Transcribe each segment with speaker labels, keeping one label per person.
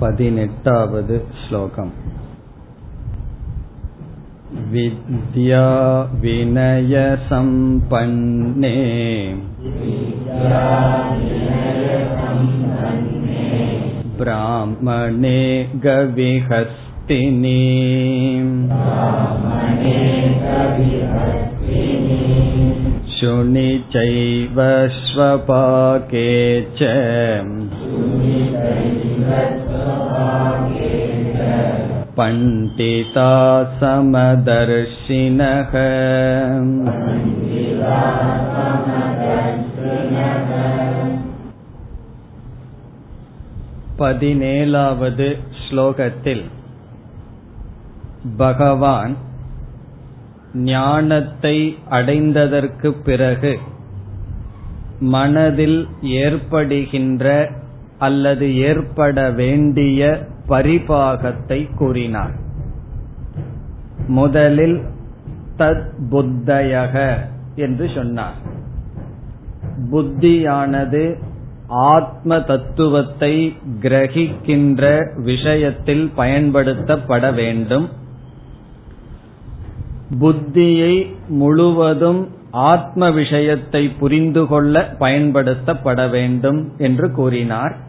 Speaker 1: पदिनेट्टावद् श्लोकम् विद्या विनयसम्पन्ने ब्राह्मणे गविहस्तिनी शुनि चैव स्वपाके च பண்டிதா சமதர்ஷிணக பதினேழாவது ஸ்லோகத்தில் பகவான் ஞானத்தை அடைந்ததற்கு பிறகு மனதில் ஏற்படுகின்ற அல்லது ஏற்பட வேண்டிய பரிபாகத்தை கூறினார். முதலில் தத் புத்தயக என்று சொன்னார். புத்தியானது ஆத்ம தத்துவத்தை கிரகிக்கின்ற விஷயத்தில் பயன்படுத்தப்பட வேண்டும். புத்தியை முழுவதும் ஆத்ம விஷயத்தை புரிந்து கொள்ள பயன்படுத்தப்பட வேண்டும் என்று கூறினார்.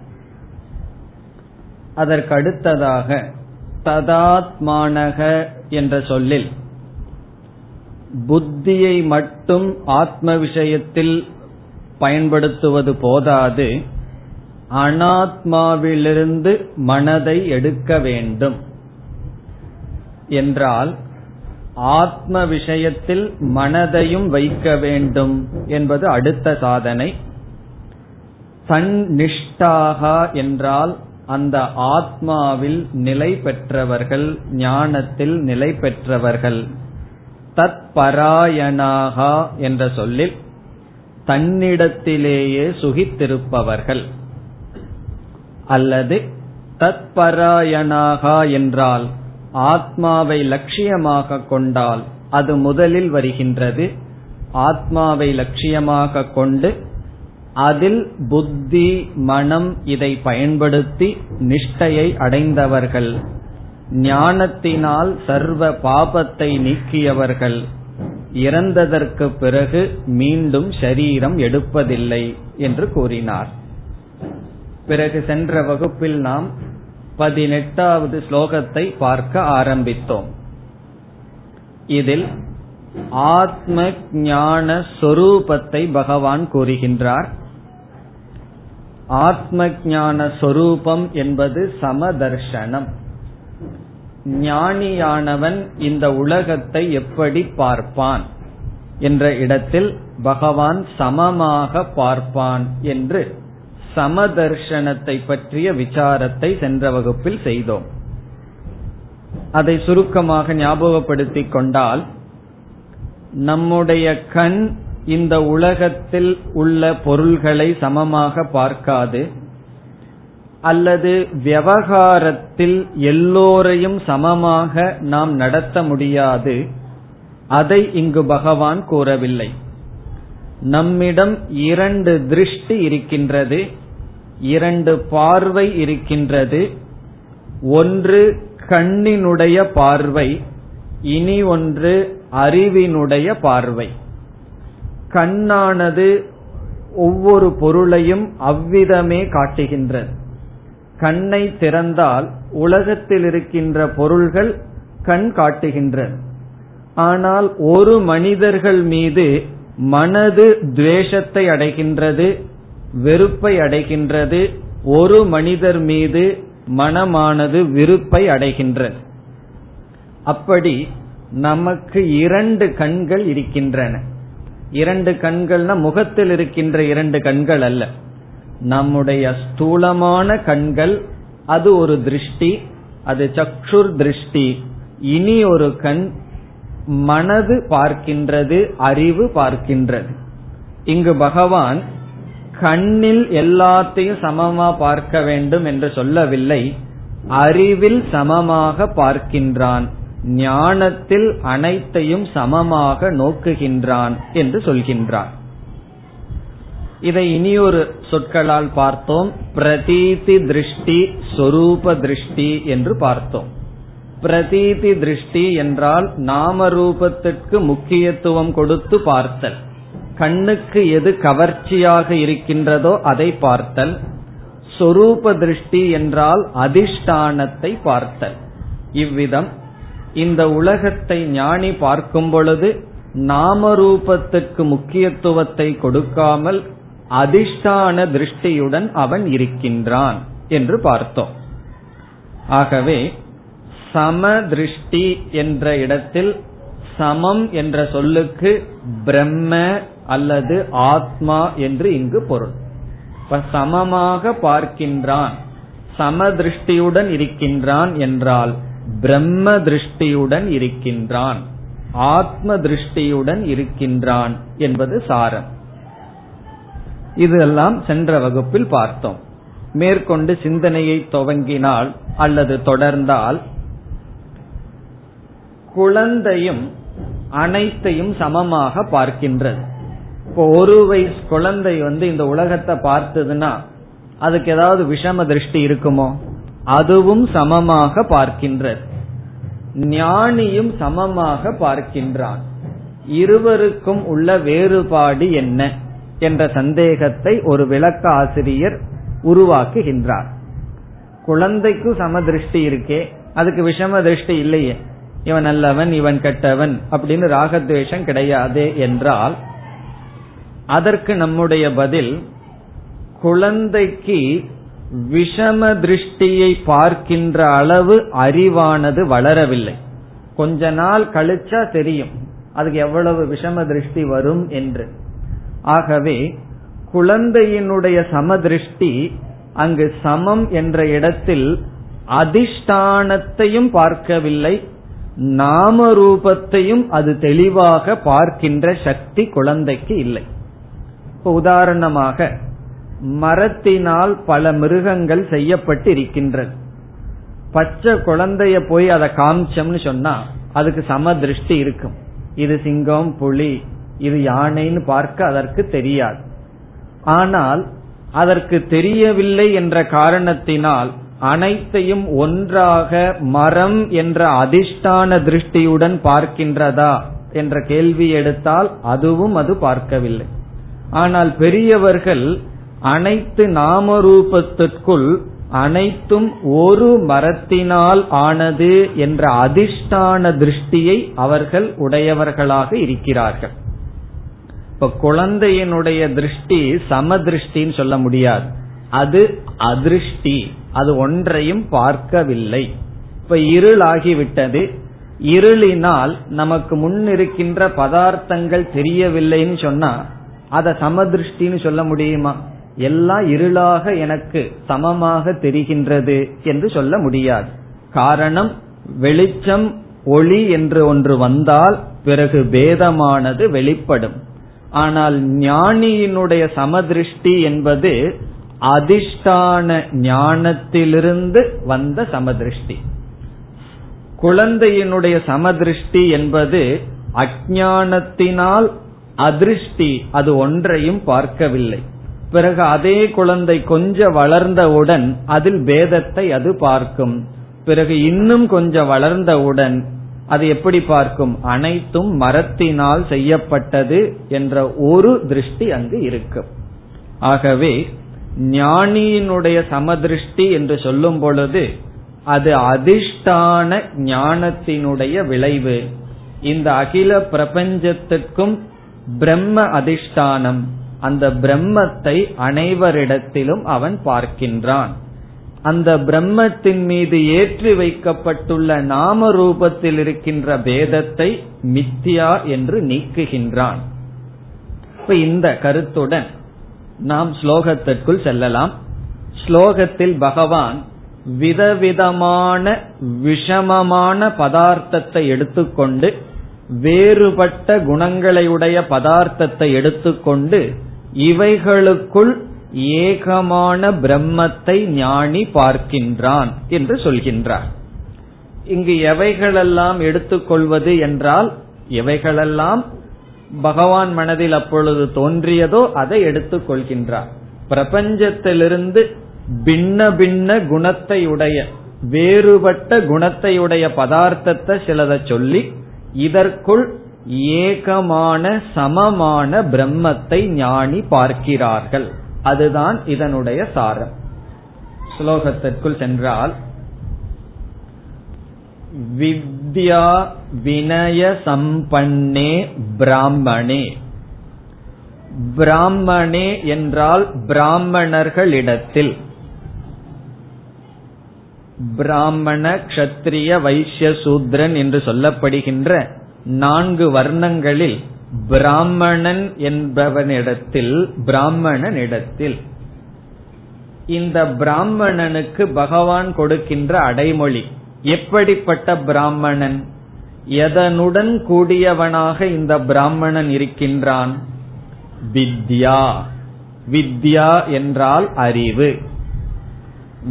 Speaker 1: அதற்கடுத்ததாக ததாத்மானக என்ற சொல்லில் புத்தியை மட்டும் ஆத்ம விஷயத்தில் பயன்படுத்துவது போதாது அனாத்மாவிலிருந்து மனதை எடுக்க வேண்டும். என்றால் ஆத்ம விஷயத்தில் மனதையும் வைக்க வேண்டும் என்பது அடுத்த சாதனை. சந்நிஷ்டாகா என்றால் அந்த ஆத்மாவில் நிலை பெற்றவர்கள் ஞானத்தில் நிலை பெற்றவர்கள். தத் பராயணாகா என்ற சொல்லில் தன்னிடத்திலேயே சுகித்திருப்பவர்கள். அல்லது தத்பராயணாகா என்றால் ஆத்மாவை லட்சியமாக கொண்டால் அது முதலில் வருகின்றது. ஆத்மாவை லட்சியமாக கொண்டு அதில் புத்தி மனம் இதை பயன்படுத்தி நிஷ்டையை அடைந்தவர்கள். ஞானத்தினால் சர்வ பாபத்தை நீக்கியவர்கள். இறந்ததற்கு பிறகு மீண்டும் ஷரீரம் எடுப்பதில்லை என்று கூறினார். பிறகு சென்ற வகுப்பில் நாம் பதினெட்டாவது ஸ்லோகத்தை பார்க்க ஆரம்பித்தோம். இதில் ஆத்ம ஞான சொரூபத்தை பகவான் கூறுகின்றார். ஆத்ம ஞான சொரூபம் என்பது சமதர்ஷனம். ஞானியானவன் இந்த உலகத்தை எப்படி பார்ப்பான் என்ற இடத்தில் பகவான் சமமாக பார்ப்பான் என்று சமதர்ஷனத்தை பற்றிய விசாரத்தை சென்ற வகுப்பில் செய்தோம். அதை சுருக்கமாக ஞாபகப்படுத்திக் கொண்டால் நம்முடைய கண் இந்த உலகத்தில் உள்ள பொருள்களை சமமாக பார்க்காது. அல்லது விவகாரத்தில் எல்லோரையும் சமமாக நாம் நடத்த முடியாது. அதை இங்கு பகவான் கூறவில்லை. நம்மிடம் இரண்டு திருஷ்டி இருக்கின்றது. இரண்டு பார்வை இருக்கின்றது. ஒன்று கண்ணினுடைய பார்வை இனி ஒன்று அறிவினுடைய பார்வை. கண்ணானது ஒவ்வொரு பொருளையும் அவ்விதமே காட்டுகின்றது கண்ணை திறந்தால் உலகத்தில் இருக்கின்ற பொருள்கள் கண் காட்டுகின்றது ஆனால் ஒரு மனிதர்கள் மீது மனது துவேஷத்தை அடைகின்றது வெறுப்பை அடைகின்றது ஒரு மனிதர் மீது மனமானது விருப்பை அடைகின்றது. அப்படி நமக்கு இரண்டு கண்கள் இருக்கின்றன. இரண்டு கண்கள்னா முகத்தில் இருக்கின்ற இரண்டு கண்கள் அல்ல. நம்முடைய ஸ்தூலமான கண்கள் அது ஒரு திருஷ்டி அது சக்ஷுர் திருஷ்டி. இனி ஒரு கண் மனது பார்க்கின்றது அறிவு பார்க்கின்றது. இங்கு பகவான் கண்ணில் எல்லாத்தையும் சமமா பார்க்க வேண்டும் என்று சொல்லவில்லை அறிவில் சமமாக பார்க்கின்றான். ஞானத்தில் அனைத்தையும் சமமாக நோக்குகின்றான் என்று சொல்கின்றான். இதை இனியொரு சொற்களால் பார்த்தோம். பிரதீதி திருஷ்டி சொரூப திருஷ்டி என்று பார்த்தோம். பிரதீதி திருஷ்டி என்றால் நாம ரூபத்திற்கு முக்கியத்துவம் கொடுத்து பார்த்தல். கண்ணுக்கு எது கவர்ச்சியாக இருக்கின்றதோ அதை பார்த்தல். சொரூப திருஷ்டி என்றால் அதிஷ்டானத்தை பார்த்தல். இவ்விதம் இந்த உலகத்தை ஞானி பார்க்கும் பொழுது நாம ரூபத்துக்கு முக்கியத்துவத்தை கொடுக்காமல் அதிஷ்டான திருஷ்டியுடன் அவன் இருக்கின்றான் என்று பார்த்தோம். ஆகவே சமதிருஷ்டி என்ற இடத்தில் சமம் என்ற சொல்லுக்கு பிரம்ம அல்லது ஆத்மா என்று இங்கு பொருள். இப்ப சமமாக பார்க்கின்றான் சமதிருஷ்டியுடன் இருக்கின்றான் என்றால் பிரம்ம திருஷ்டியுடன் இருக்கின்றான். ஆத்ம திருஷ்டியுடன் இருக்கின்றான் என்பது சாரம். இதெல்லாம் சென்ற வகுப்பில் பார்த்தோம். மேற்கொண்டு சிந்தனையை துவங்கினால் அல்லது தொடர்ந்தால் குழந்தையும் அனைத்தையும் சமமாக பார்க்கின்றது. இப்போ ஒரு வயசு குழந்தை வந்து இந்த உலகத்தை பார்த்ததுன்னா அதுக்கு ஏதாவது விஷம திருஷ்டி இருக்குமோ? அதுவும் சமமாக பார்க்கின்றது. ஞானியும் சமமாக பார்க்கின்றான். இருவருக்கும் உள்ள வேறுபாடு என்ன? என்ற சந்தேகத்தை ஒரு விளக்க ஆசிரியர் உருவாக்குகின்றார். குழந்தைக்கும் சம திருஷ்டி இருக்கே அதுக்கு விஷம திருஷ்டி இல்லையே. இவன் நல்லவன் இவன் கெட்டவன் அப்படின்னு ராகத்வேஷம் கிடையாது என்றால் அதற்கு நம்முடைய பதில் குழந்தைக்கு விஷம திருஷ்டியை பார்க்கின்ற அளவு அறிவானது வளரவில்லை. கொஞ்ச நாள் கழிச்சா தெரியும் அதுக்கு எவ்வளவு விஷம திருஷ்டி வரும் என்று. ஆகவே குழந்தையினுடைய சமதிருஷ்டி அங்கு சமம் என்ற இடத்தில் அதிஷ்டானத்தையும் பார்க்கவில்லை நாம ரூபத்தையும் அது தெளிவாக பார்க்கின்ற சக்தி குழந்தைக்கு இல்லை. இப்போ உதாரணமாக மரத்தினால் பல மிருகங்கள் செய்யப்பட்டு இருக்கின்றது பச்சை குழந்தைய போய் அதை காமிச்சோம்னு சொன்னா அதுக்கு சம திருஷ்டி இருக்கும். இது சிங்கம் புலி இது யானைன்னு பார்க்க அதற்கு தெரியாது. ஆனால் அதற்கு தெரியவில்லை என்ற காரணத்தினால் அனைத்தையும் ஒன்றாக மரம் என்ற அதிஷ்டான திருஷ்டியுடன் பார்க்கின்றதா என்ற கேள்வி எடுத்தால் அதுவும் அது பார்க்கவில்லை. ஆனால் பெரியவர்கள் அனைத்து நாமரூபத்திற்குள் அனைத்தும் ஒரு மரத்தினால் ஆனது என்ற அதிஷ்டான திருஷ்டியை அவர்கள் உடையவர்களாக இருக்கிறார்கள். இப்ப குழந்தையினுடைய திருஷ்டி சம திருஷ்டின்னு சொல்ல முடியாது. அது அதிருஷ்டி. அது ஒன்றையும் பார்க்கவில்லை. இப்ப இருள் ஆகிவிட்டது இருளினால் நமக்கு முன் இருக்கின்ற பதார்த்தங்கள் தெரியவில்லைன்னு சொன்னா அத சமதிருஷ்டின்னு சொல்ல முடியுமா? எல்லாம் இருளாக எனக்கு சமமாக தெரிகின்றது என்று சொல்ல முடியாது. காரணம் வெளிச்சம் ஒளி என்று ஒன்று வந்தால் பிறகு பேதமானது வெளிப்படும். ஆனால் ஞானியினுடைய சமதிருஷ்டி என்பது அதிஷ்டான ஞானத்திலிருந்து வந்த சமதிருஷ்டி. குழந்தையினுடைய சமதிருஷ்டி என்பது அஜானத்தினால் அதிருஷ்டி அது ஒன்றையும் பார்க்கவில்லை. பிறகு அதே குழந்தை கொஞ்சம் வளர்ந்தவுடன் அதில் பேதத்தை அது பார்க்கும். பிறகு இன்னும் கொஞ்சம் வளர்ந்தவுடன் அது எப்படி பார்க்கும்? அனைத்தும் மரத்தினால் செய்யப்பட்டது என்ற ஒரு திருஷ்டி அங்கு இருக்கும். ஆகவே ஞானியினுடைய சமதிருஷ்டி என்று சொல்லும் பொழுது அது அதிஷ்டான ஞானத்தினுடைய விளைவு. இந்த அகில பிரபஞ்சத்துக்கும் பிரம்ம அதிஷ்டானம். அந்த பிரம்மத்தை அனைவரிடத்திலும் அவன் பார்க்கின்றான். அந்த பிரம்மத்தின் மீது ஏற்றி வைக்கப்பட்டுள்ள நாம ரூபத்தில் இருக்கின்ற பேதத்தை மித்தியா என்று நீக்குகின்றான். இப்ப இந்த கருத்துடன் நாம் ஸ்லோகத்திற்குள் செல்லலாம். ஸ்லோகத்தில் பகவான் விதவிதமான விஷமமான பதார்த்தத்தை எடுத்துக்கொண்டு வேறுபட்ட குணங்களையுடைய பதார்த்தத்தை எடுத்துக்கொண்டு இவைகளுக்குள் ஏகமான பிரம்மத்தை ஞானி பார்க்கின்றான் என்று சொல்கின்றார். இங்கு எவைகளெல்லாம் எடுத்துக்கொள்வது என்றால் எவைகளெல்லாம் பகவான் மனதில் அப்பொழுது தோன்றியதோ அதை எடுத்துக் கொள்கின்றார் பிரபஞ்சத்திலிருந்து பின்ன பின்ன குணத்தையுடைய வேறுபட்ட குணத்தையுடைய பதார்த்தத்தை சிலதை சொல்லி இதற்குள் ஏகமான சமமான பிரம்மத்தை ஞானி பார்க்கிறார்கள். அதுதான் இதனுடைய சாரம். ஸ்லோகத்திற்குள் சென்றால் வித்யா வினய சம்பன்னே பிராமணே. பிராமணே என்றால் பிராமணர்களிடத்தில். பிராமண கஷத்திரிய வைசிய சூத்ரன் என்று சொல்லப்படுகின்ற நான்கு வர்ணங்களில் பிராமணன் என்பவனிடத்தில் பிராமணனிடத்தில். இந்த பிராமணனுக்கு பகவான் கொடுக்கின்ற அடைமொழி எப்படிப்பட்ட பிராமணன்? எதனுடன் கூடியவனாக இந்த பிராமணன் இருக்கின்றான்? வித்யா. வித்யா என்றால் அறிவு.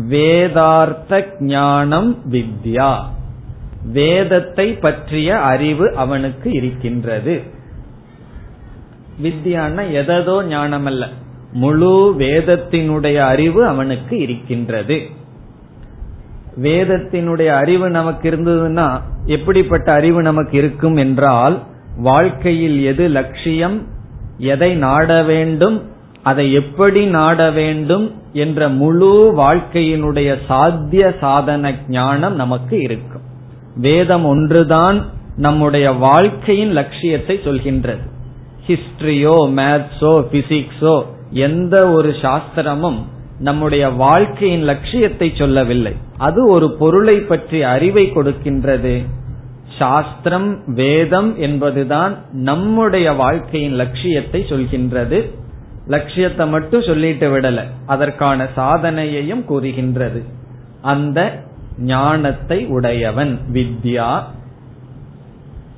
Speaker 1: வேதார்த்த ஞானம் வித்யா. வேதத்தை பற்றிய அறிவு அவனுக்கு இருக்கின்றது. வித்யான்னா எதோ ஞானம் அல்ல முழு வேதத்தினுடைய அறிவு அவனுக்கு இருக்கின்றது. வேதத்தினுடைய அறிவு நமக்கு இருந்ததுன்னா எப்படிப்பட்ட அறிவு நமக்கு இருக்கும் என்றால் வாழ்க்கையில் எது லட்சியம் எதை நாட வேண்டும் அதை எப்படி நாட வேண்டும் என்ற முழு வாழ்க்கையினுடைய சாத்திய சாதன ஞானம் நமக்கு இருக்கும் வேதம் ஒன்றுதான் நம்முடைய வாழ்க்கையின் லட்சியத்தை சொல்கின்றது. ஹிஸ்டரியோ மேத்ஸோ பிசிக்ஸோ எந்த ஒரு சாஸ்திரமும் நம்முடைய வாழ்க்கையின் லட்சியத்தை சொல்லவில்லை. அது ஒரு பொருளை பற்றி அறிவை கொடுக்கின்றது. சாஸ்திரம் வேதம் என்பதுதான் நம்முடைய வாழ்க்கையின் லட்சியத்தை சொல்கின்றது. லட்சியத்தை மட்டும் சொல்லிட்டு விடல. அதற்கான சாதனையையும் கூறுகின்றது. அந்த ஞானத்தை உடையவன். வித்யா.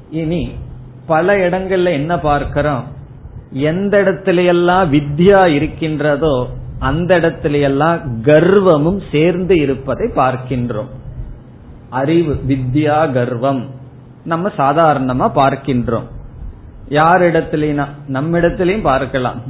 Speaker 1: இனி பல இடங்கள்ல என்ன பார்க்கிறோம்? எந்த இடத்திலையெல்லாம் வித்யா இருக்கின்றதோ அந்த இடத்திலையெல்லாம் கர்வமும் சேர்ந்து இருப்பதை பார்க்கின்றோம். அறிவு வித்யா கர்வம் நம்ம சாதாரணமா பார்க்கின்றோம். யாரிடத்திலாம் நம்மிடத்திலையும் பார்க்கலாம்.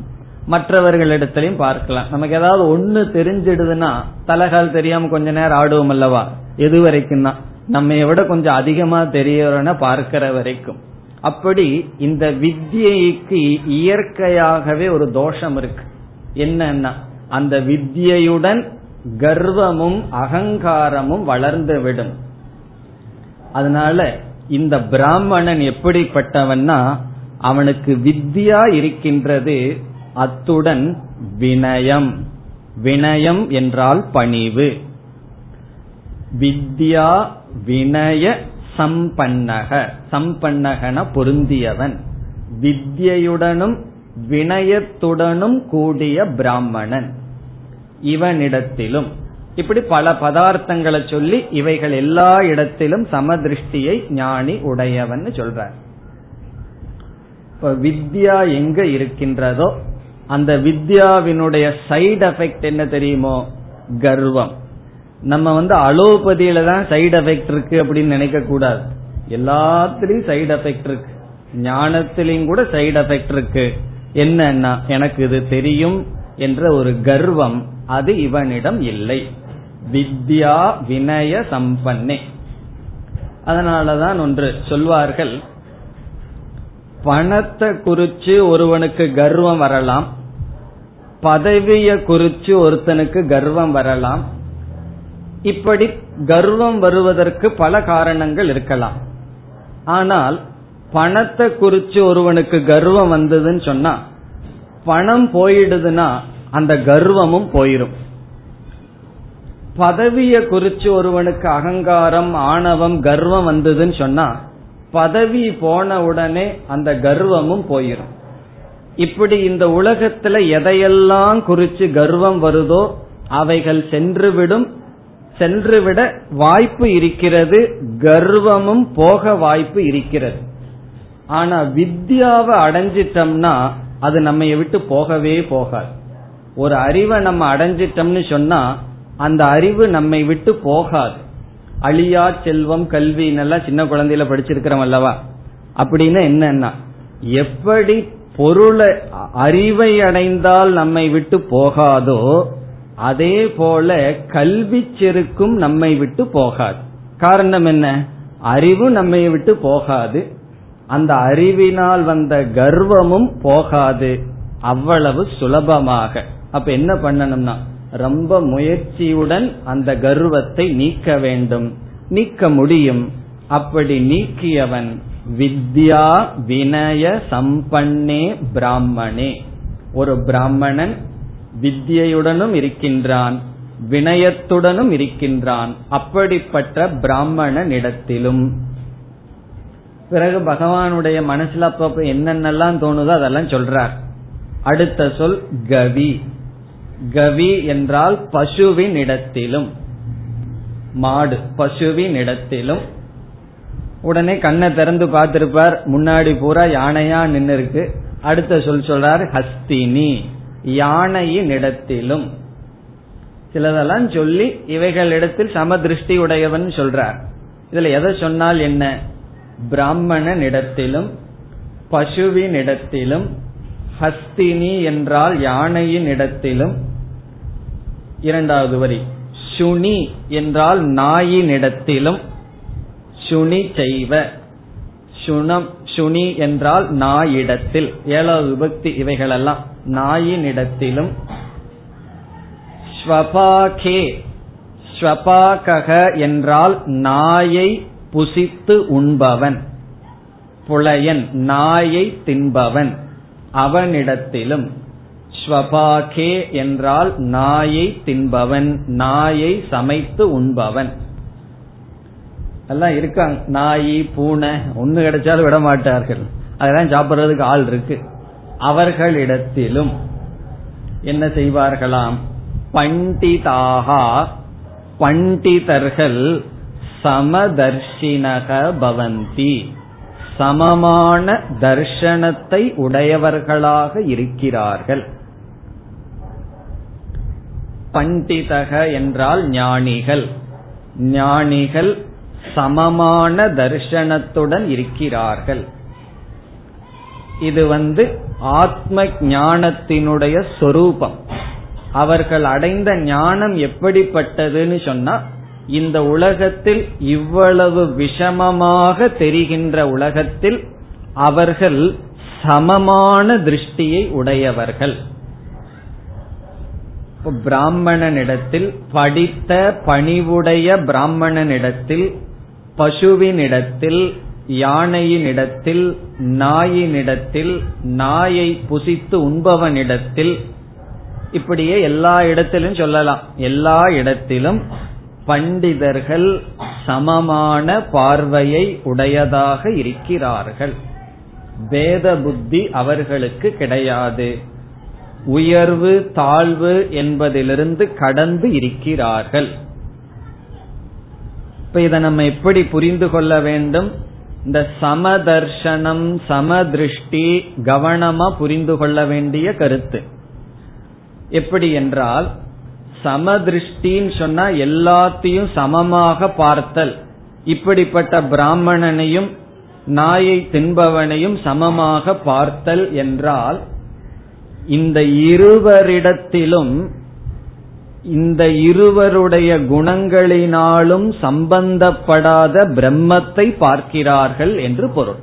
Speaker 1: மற்றவர்களிடத்திலையும் பார்க்கலாம். நமக்கு ஏதாவது ஒண்ணு தெரிஞ்சிடுதுன்னா தலகால் தெரியாம கொஞ்ச நேரம் ஆடுவோம் அல்லவா? எது வரைக்கும் தான் நம்ம விட கொஞ்சம் அதிகமா தெரியறன பார்க்கிற வரைக்கும். அப்படி இந்த வித்யைக்கு இயற்கையாகவே ஒரு தோஷம் இருக்கு. என்னன்னா அந்த வித்தியுடன் கர்வமும் அகங்காரமும் வளர்ந்து விடும். அதனால இந்த பிராமணன் எப்படிப்பட்டவன்னா அவனுக்கு வித்யா இருக்கின்றது அத்துடன் வினயம். வினயம் என்றால் பணிவு. வித்யா வினய சம்பன்னக. சம்பன்னகன பொருந்தியவன். வித்யுடனும் வினயத்துடனும் கூடிய பிராமணன். இவனிடத்திலும். இப்படி பல பதார்த்தங்களை சொல்லி இவைகள் எல்லா இடத்திலும் சமதிருஷ்டியை ஞானி உடையவன் சொல்றார். இப்ப வித்யா எங்க இருக்கின்றதோ அந்த வித்யாவினுடைய சைடு எஃபெக்ட் என்ன தெரியுமோ? கர்வம். நம்ம வந்து அலோபதியில தான் சைடு எஃபெக்ட் இருக்கு அப்படின்னு நினைக்க கூடாது. எல்லாத்திலையும் சைடு எஃபெக்ட் இருக்கு. ஞானத்திலையும் கூட சைடு எஃபெக்ட் இருக்கு. என்னன்னா எனக்கு இது தெரியும் என்ற ஒரு கர்வம் அது இவனிடம் இல்லை. வித்யா வினய சம்பன்னே. அதனாலதான் ஒன்று சொல்வார்கள் பணத்தை குறிச்சு ஒருவனுக்கு கர்வம் வரலாம். பதவியை குறிச்சு ஒருத்தனுக்கு கர்வம் வரலாம். இப்படி கர்வம் வருவதற்கு பல காரணங்கள் இருக்கலாம். ஆனால் பணத்தை குறிச்சு ஒருவனுக்கு கர்வம் வந்ததுன்னு சொன்னா பணம் போயிடுதுன்னா அந்த கர்வமும் போயிரும். பதவியை குறிச்சு ஒருவனுக்கு அகங்காரம் ஆணவம் கர்வம் வந்ததுன்னு சொன்னா பதவி போன உடனே அந்த கர்வமும் போயிடும் இப்படி இந்த உலகத்துல எதையெல்லாம் குறிச்சு கர்வம் வருதோ அவைகள் சென்றுவிடும். சென்றுவிட வாய்ப்பு இருக்கிறது கர்வமும் போக வாய்ப்பு இருக்கிறது. ஆனா வித்யாவை அடைஞ்சிட்டோம்னா அது நம்ம விட்டு போகவே போகாது. ஒரு அறிவை நம்ம அடைஞ்சிட்டோம்னு சொன்னா அந்த அறிவு நம்மை விட்டு போகாது. அழியா செல்வம் கல்வி சின்ன குழந்தையில படிச்சிருக்கிறோம் அல்லவா? அப்படின்னு என்னன்னா எப்படி பொருளை அறிவை அடைந்தால் நம்மை விட்டு போகாதோ அதே போல கல்வி செருக்கும் நம்மை விட்டு போகாது. காரணம் என்ன? அறிவு நம்மை விட்டு போகாது. அந்த அறிவினால் வந்த கர்வமும் போகாது. அவ்வளவு சுலபமாக. அப்ப என்ன பண்ணணும்னா ரொம்ப முயற்சியுடன் அந்த கர்வத்தை நீக்க வேண்டும். நீக்க முடியும். அப்படி நீக்கியவன் வித்யா வினய சம்பன்னே பிராமணே. ஒரு பிராமணன் வித்யுடனும் இருக்கின்றான் வினயத்துடனும் இருக்கின்றான் அப்படிப்பட்ட பிராமணனிடத்திலும். பிறகு பகவானுடைய மனசுல அப்ப என்னென்னலாம் தோணுதோ அதெல்லாம் சொல்றார். அடுத்த சொல் கவி. கவி என்றால் பசுவின் இடத்திலும். மாடு பசுவின் இடத்திலும். உடனே கண்ணை திறந்து பார்த்திருப்பார். முன்னாடி பூரா யானையா நின்று இருக்கு அடுத்த சொல் சொல்றார் ஹஸ்தினி யானையின் இடத்திலும். சிலதெல்லாம் சொல்லி இவைகளிடத்தில் சமதிருஷ்டி உடையவன் சொல்றார். இதுல எதை சொன்னால் என்ன? பிராமணன் இடத்திலும் பசுவின் இடத்திலும் ஹஸ்தினி என்றால் யானையின் இடத்திலும். இரண்டாவது வரி. சுனி என்றால் நாயின் இடத்திலும். சுனி செய்வ. சுனம் சுனி என்றால் நாயிடத்தில். ஏழாவது விபக்தி இவைகளெல்லாம் நாயினிடத்திலும் ஸ்வபாகே ஸ்வபாகக என்றால் நாயை புசித்து உண்பவன். புலையன் நாயை தின்பவன். அவனிடத்திலும். ஸ்வபாகே என்றால் நாயை தின்பவன் நாயை சமைத்து உண்பவன். எல்லாம் இருக்காங்க. நாய் பூனை ஒன்னு கிடைச்சாலும் விட மாட்டார்கள். அதெல்லாம் சாப்பிடுறதுக்கு ஆள் இருக்கு. அவர்களிடத்திலும் என்ன செய்வார்களாம்? பண்டிதாகா பண்டிதர்கள் சமதர்ஷினக பவந்தி. சமமான தர்ஷனத்தை உடையவர்களாக இருக்கிறார்கள். பண்டிதக என்றால் ஞானிகள். ஞானிகள் சமமான தர்ஷனத்துடன் இருக்கிறார்கள். இது வந்து ஆத்ம ஞானத்தினுடைய சொரூபம். அவர்கள் அடைந்த ஞானம் எப்படிப்பட்டதுன்னு சொன்னா இந்த உலகத்தில் இவ்வளவு விஷமமாக தெரிகின்ற உலகத்தில் அவர்கள் சமமான திருஷ்டியை உடையவர்கள். பிராமணனிடத்தில் படித்த பணிவுடைய பிராமணனிடத்தில் பசுவினிடத்தில் யானையினிடத்தில் நாயினிடத்தில் நாயை புசித்து உண்பவனிடத்தில் இப்படியே எல்லா இடத்திலும் சொல்லலாம். எல்லா இடத்திலும் பண்டிதர்கள் சமமான பார்வையை உடையதாக இருக்கிறார்கள். வேத புத்தி அவர்களுக்கு கிடையாது. உயர்வு தாழ்வு என்பதிலிருந்து கடந்து இருக்கிறார்கள். இப்ப இதை நம்ம எப்படி புரிந்து கொள்ள வேண்டும்? இந்த சமதர்ஷனம் சமதிருஷ்டி கவனமா புரிந்து கொள்ள வேண்டிய கருத்து. எப்படி என்றால் சமதிருஷ்டின்னு சொன்னா எல்லாத்தையும் சமமாக பார்த்தல். இப்படிப்பட்ட பிராமணனையும் நாயை தின்பவனையும் சமமாக பார்த்தல் என்றால் இந்த இருவரிடத்திலும் இந்த இருவருடைய குணங்களினாலும் சம்பந்தப்படாத பிரம்மத்தை பார்க்கிறார்கள் என்று பொருள்.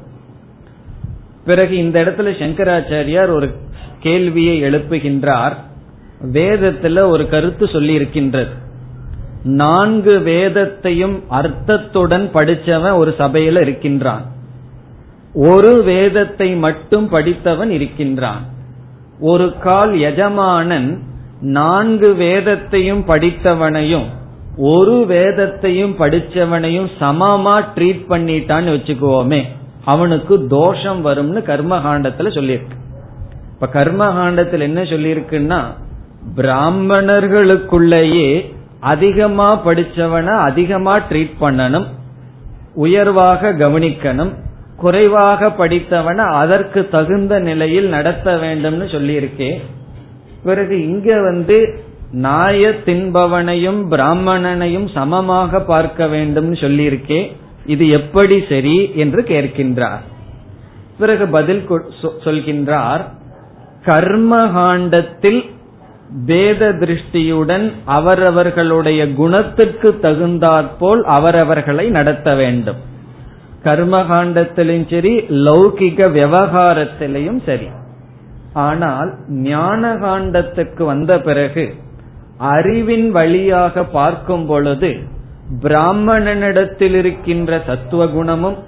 Speaker 1: பிறகு இந்த இடத்துல சங்கராச்சாரியார் ஒரு கேள்வியை எழுப்புகின்றார். வேதத்துல ஒரு கருத்து சொல்லி இருக்கின்றது நான்கு வேதத்தையும் அர்த்தத்துடன் படிச்சவன் ஒரு சபையில இருக்கின்றான். ஒரு வேதத்தை மட்டும் படித்தவன் இருக்கின்றான். ஒரு கால் எஜமானன் நான்கு வேதத்தையும் படித்தவனையும் ஒரு வேதத்தையும் படிச்சவனையும் சமமா ட்ரீட் பண்ணிட்டான்னு வச்சுக்குவோமே அவனுக்கு தோஷம் வரும்னு கர்மகாண்டத்துல சொல்லியிருக்கு. இப்ப கர்மகாண்டத்தில் என்ன சொல்லியிருக்குன்னா பிராமணர்களுக்குள்ளேயே அதிகமா படிச்சவன அதிகமா ட்ரீட் பண்ணணும் உயர்வாக கவனிக்கணும் குறைவாக படித்தவனை அதற்கு தகுந்த நிலையில் நடத்த வேண்டும்னு சொல்லியிருக்கேன் பிறகு இங்க வந்து நாய தின்பவனையும் பிராமணனையும் சமமாக பார்க்க வேண்டும்னு சொல்லியிருக்கே. இது எப்படி சரி என்று கேட்கின்றார். பிறகு பதில் சொல்கின்றார் கர்மகாண்டத்தில் வேத திருஷ்டியுடன் அவரவர்களுடைய குணத்துக்கு தகுந்தாற்போல் அவரவர்களை நடத்த வேண்டும். கர்மகாண்டத்திலும் சரி லௌகிக விவகாரத்திலையும் சரி. ஆனால் ஞான காண்டத்துக்கு வந்த பிறகு அறிவின் வழியாக பார்க்கும் பொழுது பிராமணனிடத்தில் இருக்கின்ற சத்துவ குணமும்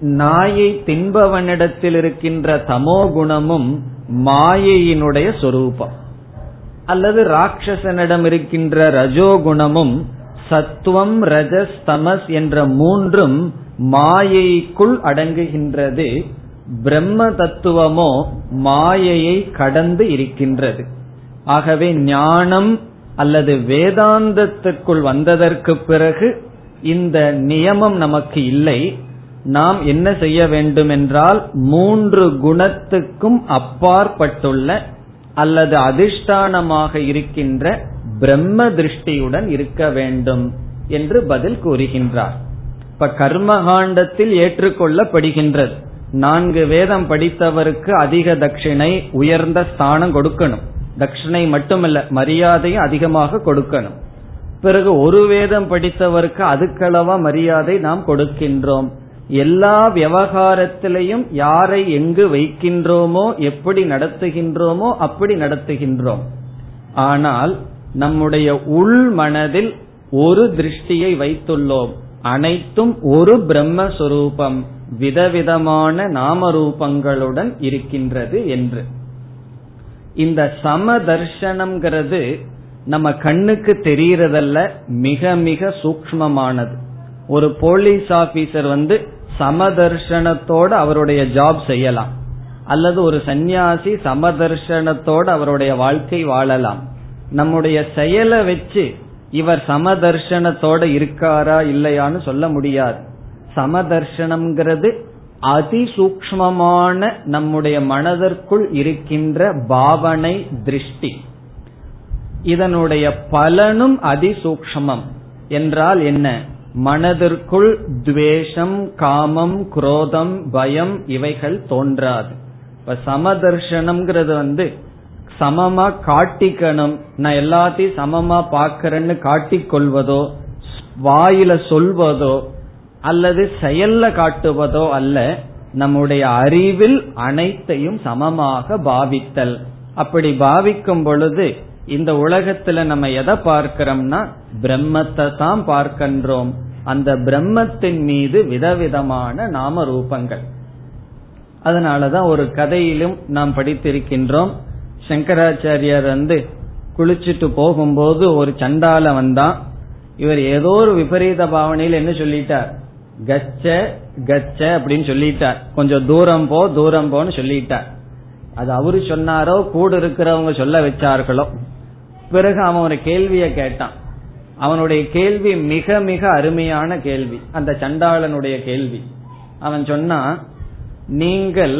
Speaker 1: நாயை தின்பவனிடத்தில் இருக்கின்ற தமோ குணமும் மாயையினுடைய சொரூபம். அல்லது ராட்சசனிடம் இருக்கின்ற ரஜோகுணமும் சத்துவம் ரஜஸ் தமஸ் என்ற மூன்றும் மாயைக்குள் அடங்குகின்றது. பிரம்ம தத்துவமோ மாயையை கடந்து இருக்கின்றது. ஆகவே ஞானம் அல்லது வேதாந்தத்திற்குள் வந்ததற்கு பிறகு இந்த நியமம் நமக்கு இல்லை. நாம் என்ன செய்ய வேண்டும் என்றால் மூன்று குணத்துக்கும் அப்பாற்பட்டுள்ள அல்லது அதிஷ்டானமாக இருக்கின்ற பிரம்ம திருஷ்டியுடன் இருக்க வேண்டும் என்று பதில் கூறுகின்றார். இப்ப கர்மகாண்டத்தில் ஏற்றுக்கொள்ளப்படுகின்றது. நான்கு வேதம் படித்தவருக்கு அதிக தட்சிணை உயர்ந்த ஸ்தானம் கொடுக்கணும். தட்சிணை மட்டுமல்ல மரியாதையும் அதிகமாக கொடுக்கணும். பிறகு ஒரு வேதம் படித்தவருக்கு அதுக்களவா மரியாதை நாம் கொடுக்கின்றோம். எல்லா விவகாரத்திலையும் யாரை எங்கு வைக்கின்றோமோ எப்படி நடத்துகின்றோமோ அப்படி நடத்துகின்றோம். ஆனால் நம்முடைய உள் மனதில் ஒரு திருஷ்டியை வைத்துள்ளோம். அனைத்தும் ஒரு பிரம்மஸ்வரூபம் விதவிதமான நாம ரூபங்களுடன் இருக்கின்றது என்று. இந்த சம தர்சனம்ங்கிறது நம்ம கண்ணுக்கு தெரியறதல்ல மிக மிக சூக்மமானது ஒரு போலீஸ் ஆபீசர் வந்து சமதர்ஷனத்தோட அவருடைய ஜாப் செய்யலாம். அல்லது ஒரு சந்நியாசி சமதர்ஷனத்தோட அவருடைய வாழ்க்கை வாழலாம். நம்முடைய செயலை வச்சு இவர் சமதர்ஷனத்தோட இருக்காரா இல்லையான்னு சொல்ல முடியாது. சமதர்ஷனம்ங்கிறது அதிசூக்மமான நம்முடைய மனதிற்குள் இருக்கின்ற பாவனை திருஷ்டி. இதனுடைய பலனும் அதிசூக்மம் என்றால் என்ன? மனதிற்குள் துவேஷம் காமம் குரோதம் பயம் இவைகள் தோன்றாது. இப்ப சமதர்ஷனம்ங்கிறது வந்து சமமா காட்டிக்கணும். நான் எல்லாத்தையும் சமமா பாக்கிறேன்னு காட்டிக்கொள்வதோ வாயில சொல்வதோ அல்லது செயல்ல காட்டுவதோ அல்ல. நம்முடைய அறிவில் அனைத்தையும் சமமாக பாவித்தல். அப்படி பாவிக்கும் பொழுது இந்த உலகத்துல நம்ம எதை பார்க்கிறோம்னா பிரம்மத்தை தான் பார்க்கின்றோம். அந்த பிரம்மத்தின் மீது விதவிதமான நாம ரூபங்கள். அதனாலதான் ஒரு கதையிலும் நாம் படித்திருக்கின்றோம். சங்கராச்சாரியார் வந்து குளிச்சுட்டு போகும்போது ஒரு சண்டால வந்தான். இவர் ஏதோ ஒரு விபரீத பாவனையில் என்ன சொல்லிட்டார்? கச்ச கச்ச அப்படின்னு சொல்லிட்டார். கொஞ்சம் தூரம் போ தூரம் போன்னு சொல்லிட்டார். அது அவரு சொன்னாரோ கூட இருக்கிறவங்க சொல்ல வச்சார்களோ? பிறகு அவன் ஒரு கேள்வியை கேட்டான். அவனுடைய கேள்வி மிக மிக அருமையான கேள்வி. அந்த சண்டாளனுடைய கேள்வி. அவன் சொன்னா நீங்கள்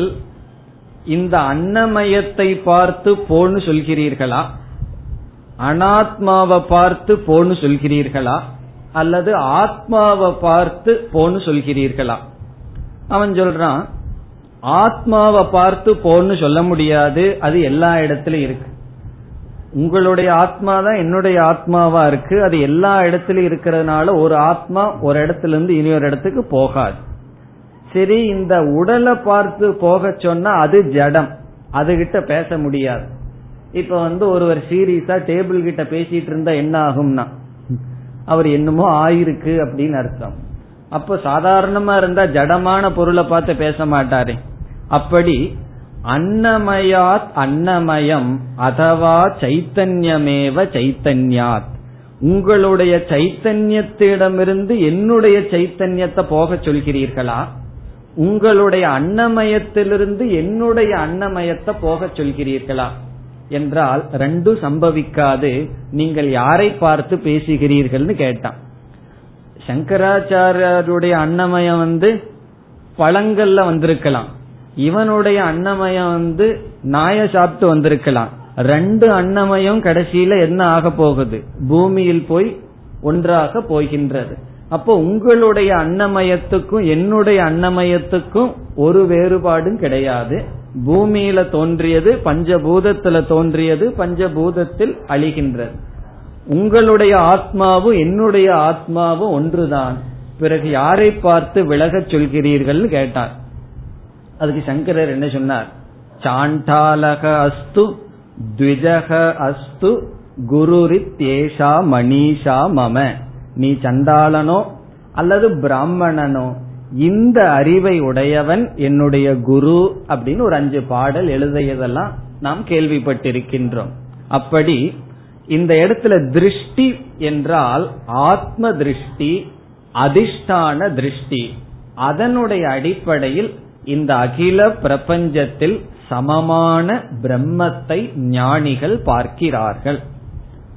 Speaker 1: இந்த அன்னமயத்தை பார்த்து போன்னு சொல்கிறீர்களா? அனாத்மாவை பார்த்து போன்னு சொல்கிறீர்களா? அல்லது ஆத்மாவை பார்த்து போன்னு சொல்கிறீர்களா? அவன் சொல்றான் ஆத்மாவை பார்த்து போன்னு சொல்ல முடியாது. அது எல்லா இடத்துலயும் இருக்கு. உங்களுடைய ஆத்மா தான் என்னுடைய ஆத்மாவா இருக்கு. அது எல்லா இடத்திலும் இருக்கிறதுனால ஒரு ஆத்மா ஒரு இடத்துல இருந்து இனி ஒரு இடத்துக்கு போகாது. சரி இந்த உடலை பார்த்து போக சொன்னா அது ஜடம். அது கிட்ட பேச முடியாது. இப்ப வந்து ஒருவர் சீரியஸா டேபிள் கிட்ட பேசிட்டு இருந்தா என்ன ஆகும்னா அவர் என்னமோ ஆயிருக்கு அப்படின்னு அர்த்தம். அப்ப சாதாரணமா இருந்தா ஜடமான பொருளை பார்த்து பேச மாட்டாரே. அப்படி அன்னமயாத் அன்னமயம் அதவா சைத்தன்யமேவ சைத்தன்யாத். உங்களுடைய சைத்தன்யத்திடமிருந்து என்னுடைய சைத்தன்யத்தை போக சொல்கிறீர்களா? உங்களுடைய அன்னமயத்திலிருந்து என்னுடைய அன்னமயத்தை போக சொல்கிறீர்களா? என்றால் ரெண்டும் சம்பவிக்காது. நீங்கள் யாரை பார்த்து பேசுகிறீர்கள்னு கேட்டான். சங்கராச்சாரியருடைய அன்னமயம் வந்து பழங்கள்ல வந்திருக்கலாம். இவனுடைய அன்னமயம் வந்து நாய சாப்பிட்டு வந்திருக்கலாம். ரெண்டு அன்னமயம் கடைசியில என்ன ஆக போகுது? பூமியில் போய் ஒன்றாக போகின்றது. அப்போ உங்களுடைய அன்னமயத்துக்கும் என்னுடைய அன்னமயத்துக்கும் ஒரு வேறுபாடும் கிடையாது. பூமியில தோன்றியது பஞ்சபூதத்துல தோன்றியது பஞ்சபூதத்தில் அழிகின்றது. உங்களுடைய ஆத்மாவும் என்னுடைய ஆத்மாவும் ஒன்றுதான். பிறகு யாரை பார்த்து விலகச் சொல்கிறீர்கள் கேட்டார். அதுக்கு சங்கரர் என்ன சொன்னார்? சாண்டாலக அஸ்து த்விஜக அஸ்து குருரித்யேஷா மணிஷா மம. நீ சண்டாளனோ அல்லது பிராமணனோ இந்த அறிவை உடையவன் என்னுடைய குரு அப்படின்னு ஒரு அஞ்சு பாடல் எழுதியதெல்லாம் நாம் கேள்விப்பட்டிருக்கின்றோம். அப்படி இந்த இடத்துல திருஷ்டி என்றால் ஆத்ம திருஷ்டி அதிஷ்டான திருஷ்டி. அதனுடைய அடிப்படையில் இந்த அகில பிரபஞ்சத்தில் சமமான பிரம்மத்தை ஞானிகள் பார்க்கிறார்கள்.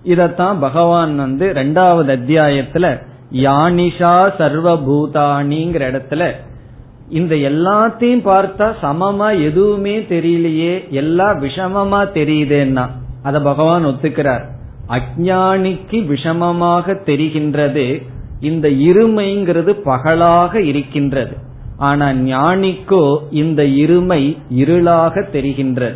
Speaker 1: இதத்தான் பகவான் வந்து ரெண்டாவது அத்தியாயத்துல யானிஷா சர்வபூதானிங்கிற இடத்துல இந்த எல்லாத்தையும் பார்த்தா சமமா எதுவுமே தெரியலையே எல்லாம் விஷமமா தெரியுதேன்னா அத பகவான் ஒத்துக்கிறார். அஜானிக்கு விஷமமாக தெரிகின்றது இந்த இருமைங்கிறது பகலாக இருக்கின்றது. ஆனா ஞானிக்கோ இந்த இருமை இருளாக தெரிகின்றது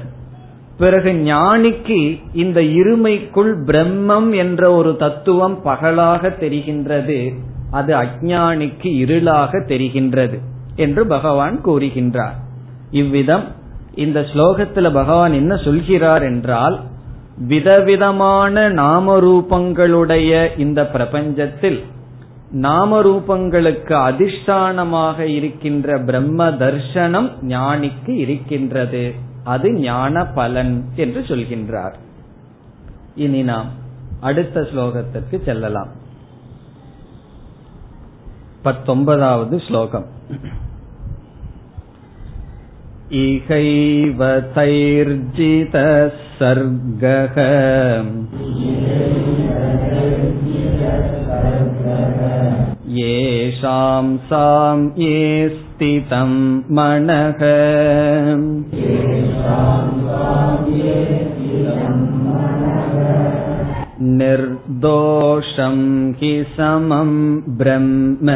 Speaker 1: பிறகு ஞானிக்கு இந்த இருமைக்குள் பிரம்மம் என்ற ஒரு தத்துவம் பகலாக தெரிகின்றது அது அஜானிக்கு இருளாக தெரிகின்றது என்று பகவான் கூறுகின்றார். இவ்விதம் இந்த ஸ்லோகத்துல பகவான் என்ன சொல்கிறார் என்றால் விதவிதமான நாமரூபங்களுடைய இந்த பிரபஞ்சத்தில் நாமரூபங்களுக்கு அதிஷ்டானமாக இருக்கின்ற பிரம்ம தர்சனம் ஞானிக்கு இருக்கின்றது அது ஞான பலன் என்று சொல்கின்றார் இனி நாம் அடுத்த ஸ்லோகத்திற்கு செல்லலாம் பத்தொன்பதாவது ஸ்லோகம் इहैव तैर्जितः सर्गः येषां सां ये स्थितं मनः निर्दोषं हि समं ब्रह्म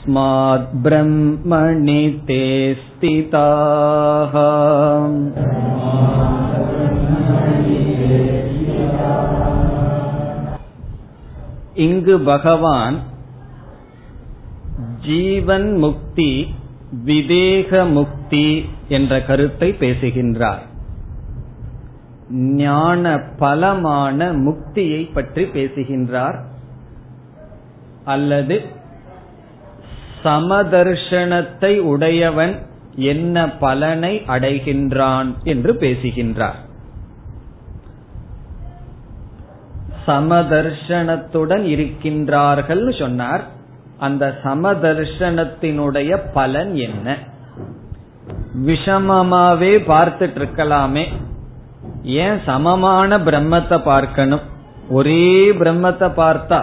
Speaker 1: तस्मात् ब्रह्मणि ते स्थिताः இங்கு பகவான் ஜீவன் முக்தி விவேக முக்தி என்ற கருத்தை பேசுகின்றார் ஞான பலமான முக்தியை பற்றி பேசுகின்றார் அல்லது சமதர்ஷனத்தை உடையவன் என்ன பலனை அடைகின்றான் என்று பேசுகின்றார். சமதர்ஷனத்துடன் இருக்கின்றார்கள் சொன்னார். அந்த சமதர்ஷனத்தினுடைய பலன் என்ன? விஷமமாவே பார்த்துட்டு இருக்கலாமே ஏன் சமமான பிரம்மத்தை பார்க்கணும்? ஒரே பிரம்மத்தை பார்த்தா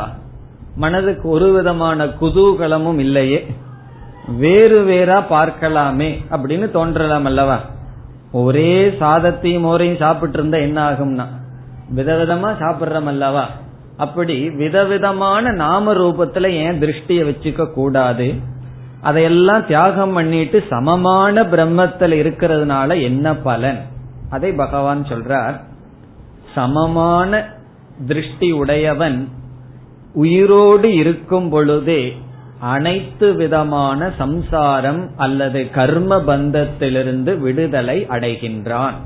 Speaker 1: மனதுக்கு ஒரு விதமான குதூகலமும் இல்லையே. வேறு வேறா பார்க்கலாமே அப்படின்னு தோன்றலாம் அல்லவா? ஒரே சாதத்தையும் மோரையும் சாப்பிட்டு இருந்தா என்ன ஆகும்னா விதவிதமா சாப்பிடுறோம் அல்லவா? அப்படி விதவிதமான நாம ரூபத்துல ஏன் திருஷ்டிய வச்சுக்க கூடாது? அதையெல்லாம் தியாகம் பண்ணிட்டு சமமான பிரம்மத்தில் இருக்கிறதுனால என்ன பலன்? அதை பகவான் சொல்றார். சமமான திருஷ்டி உடையவன் உயிரோடு இருக்கும் பொழுதே அனைத்து விதமான சம்சாரம் அல்லது கர்ம பந்தத்திலிருந்து விடுதலை அடைகின்றான்.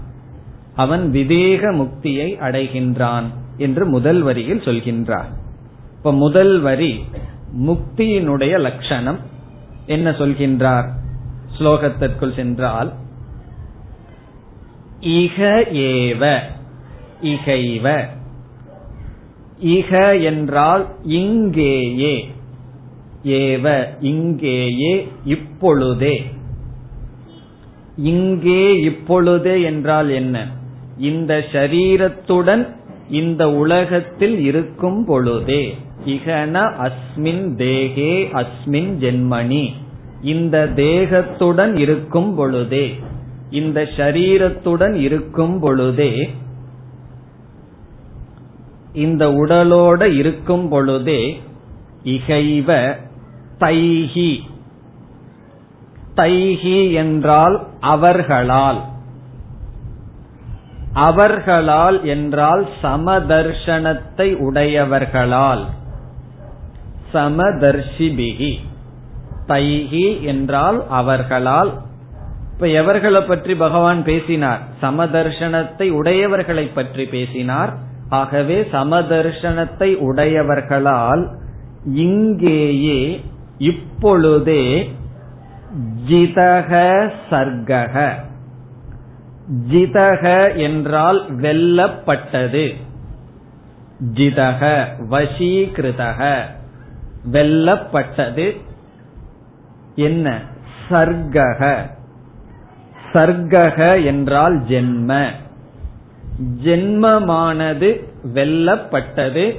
Speaker 1: அவன் விவேக முக்தியை அடைகின்றான் என்று முதல் வரியில் சொல்கின்றார். இப்ப முதல் வரி முக்தியினுடைய லட்சணம். என்ன சொல்கின்றார்? ஸ்லோகத்திற்குள் சென்றால் இக ஏவ இகைவ இக என்றால் இங்கேயே. ஏவ இங்கேயே இப்பொழுதே. இங்கே இப்பொழுதே என்றால் என்ன? இந்த ஷரீரத்துடன் இந்த உலகத்தில் இருக்கும் பொழுதே. இகன அஸ்மின் தேகே அஸ்மின் ஜென்மணி. இந்த தேகத்துடன் இருக்கும் பொழுதே. இந்த ஷரீரத்துடன் இருக்கும் பொழுதே இந்த உடலோட இருக்கும் பொழுதே இகைவ தைஹி. தைஹி என்றால் அவர்களால். அவர்களால் என்றால் சமதர்ஷனத்தை உடையவர்களால். சமதர்ஷிபிகி. தைஹி என்றால் அவர்களால். இப்ப எவர்களை பற்றி பகவான் பேசினார்? சமதர்ஷனத்தை உடையவர்களை பற்றி பேசினார். ஆகவே சமதர்ஷனத்தை உடையவர்களால் இங்கேயே இப்பொழுதே ஜிதக சர்க்கக ஜிதக என்றால் வெல்லப்பட்டது. ஜிதக வசீகிருதக வெல்லப்பட்டது. என்ன? சர்க்கக சர்க்கக என்றால் ஜென்ம. ஜென்மமானது வெல்லப்பட்டது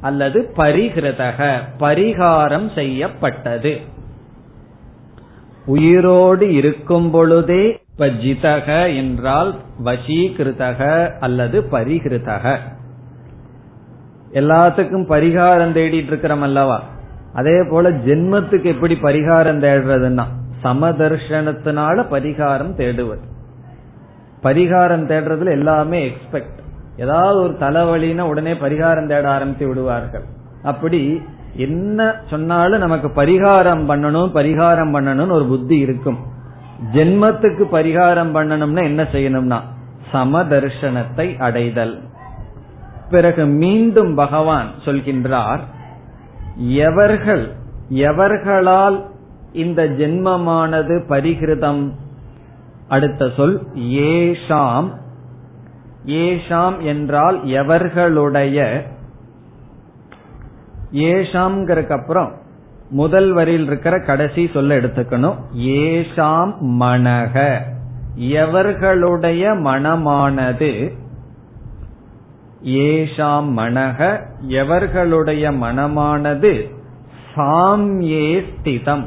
Speaker 1: அல்லது பரிகிருதக பரிகாரம் செய்யப்பட்டது. உயிரோடு இருக்கும் பொழுதே இப்ப ஜிதக என்றால் வசீகிருதக அல்லது பரிகிருதக எல்லாத்துக்கும் பரிகாரம் தேடிட்டு இருக்கிறோம் அல்லவா? அதே போல ஜென்மத்துக்கு எப்படி பரிகாரம் தேடுறதுன்னா சமதர்ஷனத்தினால பரிகாரம் தேடுவது. பரிகாரம் தேடுறதுல எல்லாமே எக்ஸ்பெக்ட் ஏதாவது ஒரு தலைவலினா உடனே பரிகாரம் தேட ஆரம்பித்து விடுவார்கள். அப்படி என்ன சொன்னாலும் நமக்கு பரிகாரம் பண்ணணும் பரிகாரம் பண்ணணும்னு ஒரு புத்தி இருக்கும். ஜென்மத்துக்கு பரிகாரம் பண்ணணும்னா என்ன செய்யணும்னா சமதர்ஷனத்தை அடைதல். பிறகு மீண்டும் பகவான் சொல்கின்றார் எவர்கள் எவர்களால் இந்த ஜென்மமானது பரிகிருதம்? அடுத்த சொல் ஏஷாம். ஏஷாம் என்றால் எவர்களுடைய? ஏஷாம்ங்கிறதுக்கு அப்புறம் முதல் வரியில் இருக்கிற கடைசி சொல்ல எடுத்துக்கணும். ஏஷாம் மனக. எவர்களுடைய மனமானது? ஏஷாம் மனக. எவர்களுடைய மனமானது? சாம்யே ஸ்திதம்.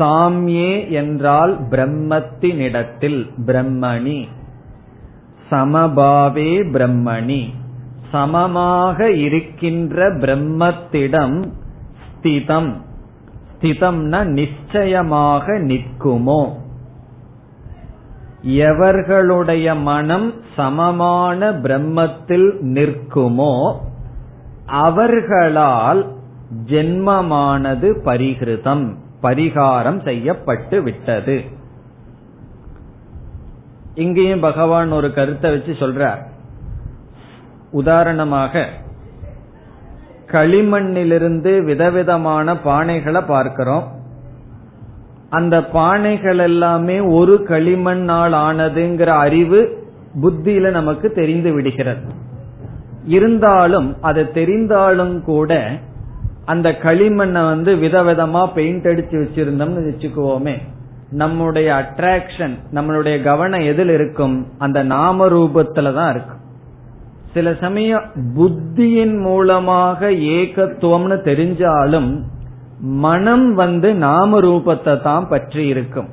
Speaker 1: சாம்யே என்றால் பிரம்மத்தினிடத்தில் பிரம்மணி. சமபாவே பிரம்மணி. சமமாக இருக்கின்ற பிரம்மத்திடம் ஸ்திதம். ஸ்திதம்னா நிச்சயமாக நிற்குமோ? எவர்களுடைய மனம் சமமான பிரம்மத்தில் நிற்குமோ அவர்களால் ஜென்மமானது பரிகிருதம். பரிகாரம் செய்யப்பட்டு விட்டது. இங்கேயும் பகவான் ஒரு கருத்தை வச்சு சொல்றார். உதாரணமாக களிமண்ணிலிருந்து விதவிதமான பானைகளை பார்க்கிறோம். அந்த பானைகள் எல்லாமே ஒரு களிமண்ணால் ஆனதுங்கிற அறிவு புத்தியில நமக்கு தெரிந்து விடுகிறது. இருந்தாலும் அது தெரிந்தாலும் கூட அந்த களிமண்ணை வந்து விதவிதமா பெயிண்ட் அடிச்சு வச்சிருந்தோம்னு வச்சுக்குவோமே. நம்முடைய அட்ராக்ஷன் நம்மளுடைய கவனம் எதில் இருக்கும்? அந்த நாம ரூபத்துல தான் இருக்கும். சில சமயம் புத்தியின் மூலமாக ஏகத்துவம்னு தெரிஞ்சாலும் மனம் வந்து நாம ரூபத்தை தான் பற்றி இருக்கும்.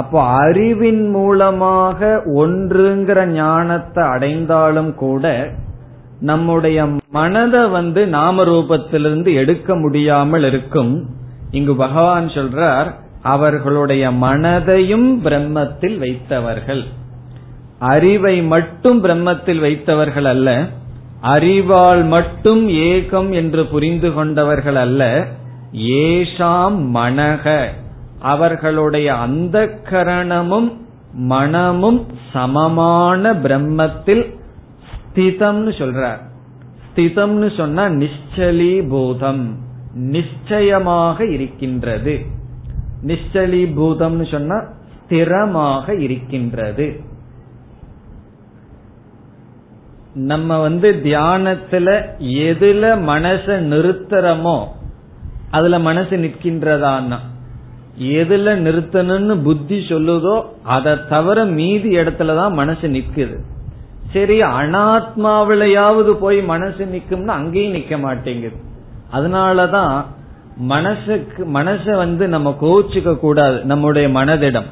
Speaker 1: அப்போ அறிவின் மூலமாக ஒன்றுங்கிற ஞானத்தை அடைந்தாலும் கூட நம்முடைய மனதை வந்து நாம ரூபத்திலிருந்து எடுக்க முடியாமல் இருக்கும். இங்கு பகவான் சொல்றார் அவர்களுடைய மனதையும் பிரம்மத்தில் வைத்தவர்கள். அறிவை மட்டும் பிரம்மத்தில் வைத்தவர்கள் அல்ல அறிவால் மட்டும் ஏகம் என்று புரிந்து கொண்டவர்கள் அல்ல ஏஷாம் மனக. அவர்களுடைய அந்த கரணமும் மனமும் சமமான பிரம்மத்தில் ஸ்திதம்னு சொல்றார். ஸ்திதம்னு சொன்னா நிச்சலீபூதம் நிச்சயமாக இருக்கின்றது. நிச்சலீபூதம்னு சொன்னா ஸ்திரமாக இருக்கின்றது. நம்ம வந்து தியானத்துல எதுல மனச நிறுத்துறமோ அதுல மனசு நிற்கின்றதான்னா எதுல நிறுத்தணும்னு புத்தி சொல்லுதோ அதை தவிர மீதி இடத்துலதான் மனசு நிற்குது. சரி அனாத்மாவிலையாவது போய் மனசு நிக்கும்னா அங்கேயும் நிக்க மாட்டேங்குது. அதனாலதான் மனசுக்கு மனச வந்து நம்ம கோச்சுக்க கூடாது நம்முடைய மனதிடம்.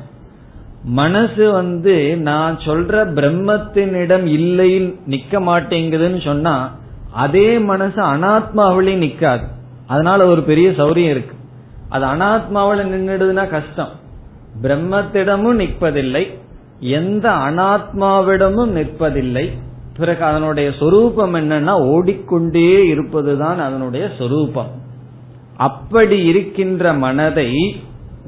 Speaker 1: மனசு வந்து நான் சொல்ற பிரம்மத்தினிடம் இல்லைன்னு நிக்க மாட்டேங்குதுன்னு சொன்னா அதே மனசு அனாத்மாவிலையும் நிக்காது. அதனால ஒரு பெரிய சௌரியம் இருக்கு. அது அனாத்மாவில நின்றுடுதுன்னா கஷ்டம். பிரம்மத்திடமும் நிற்பதில்லை எந்த அனாத்மாவிடமும் நிற்பதில்லை. பிறகு அதனுடைய சொரூபம் என்னன்னா ஓடிக்கொண்டே இருப்பதுதான் அதனுடைய சொரூபம். அப்படி இருக்கின்ற மனதை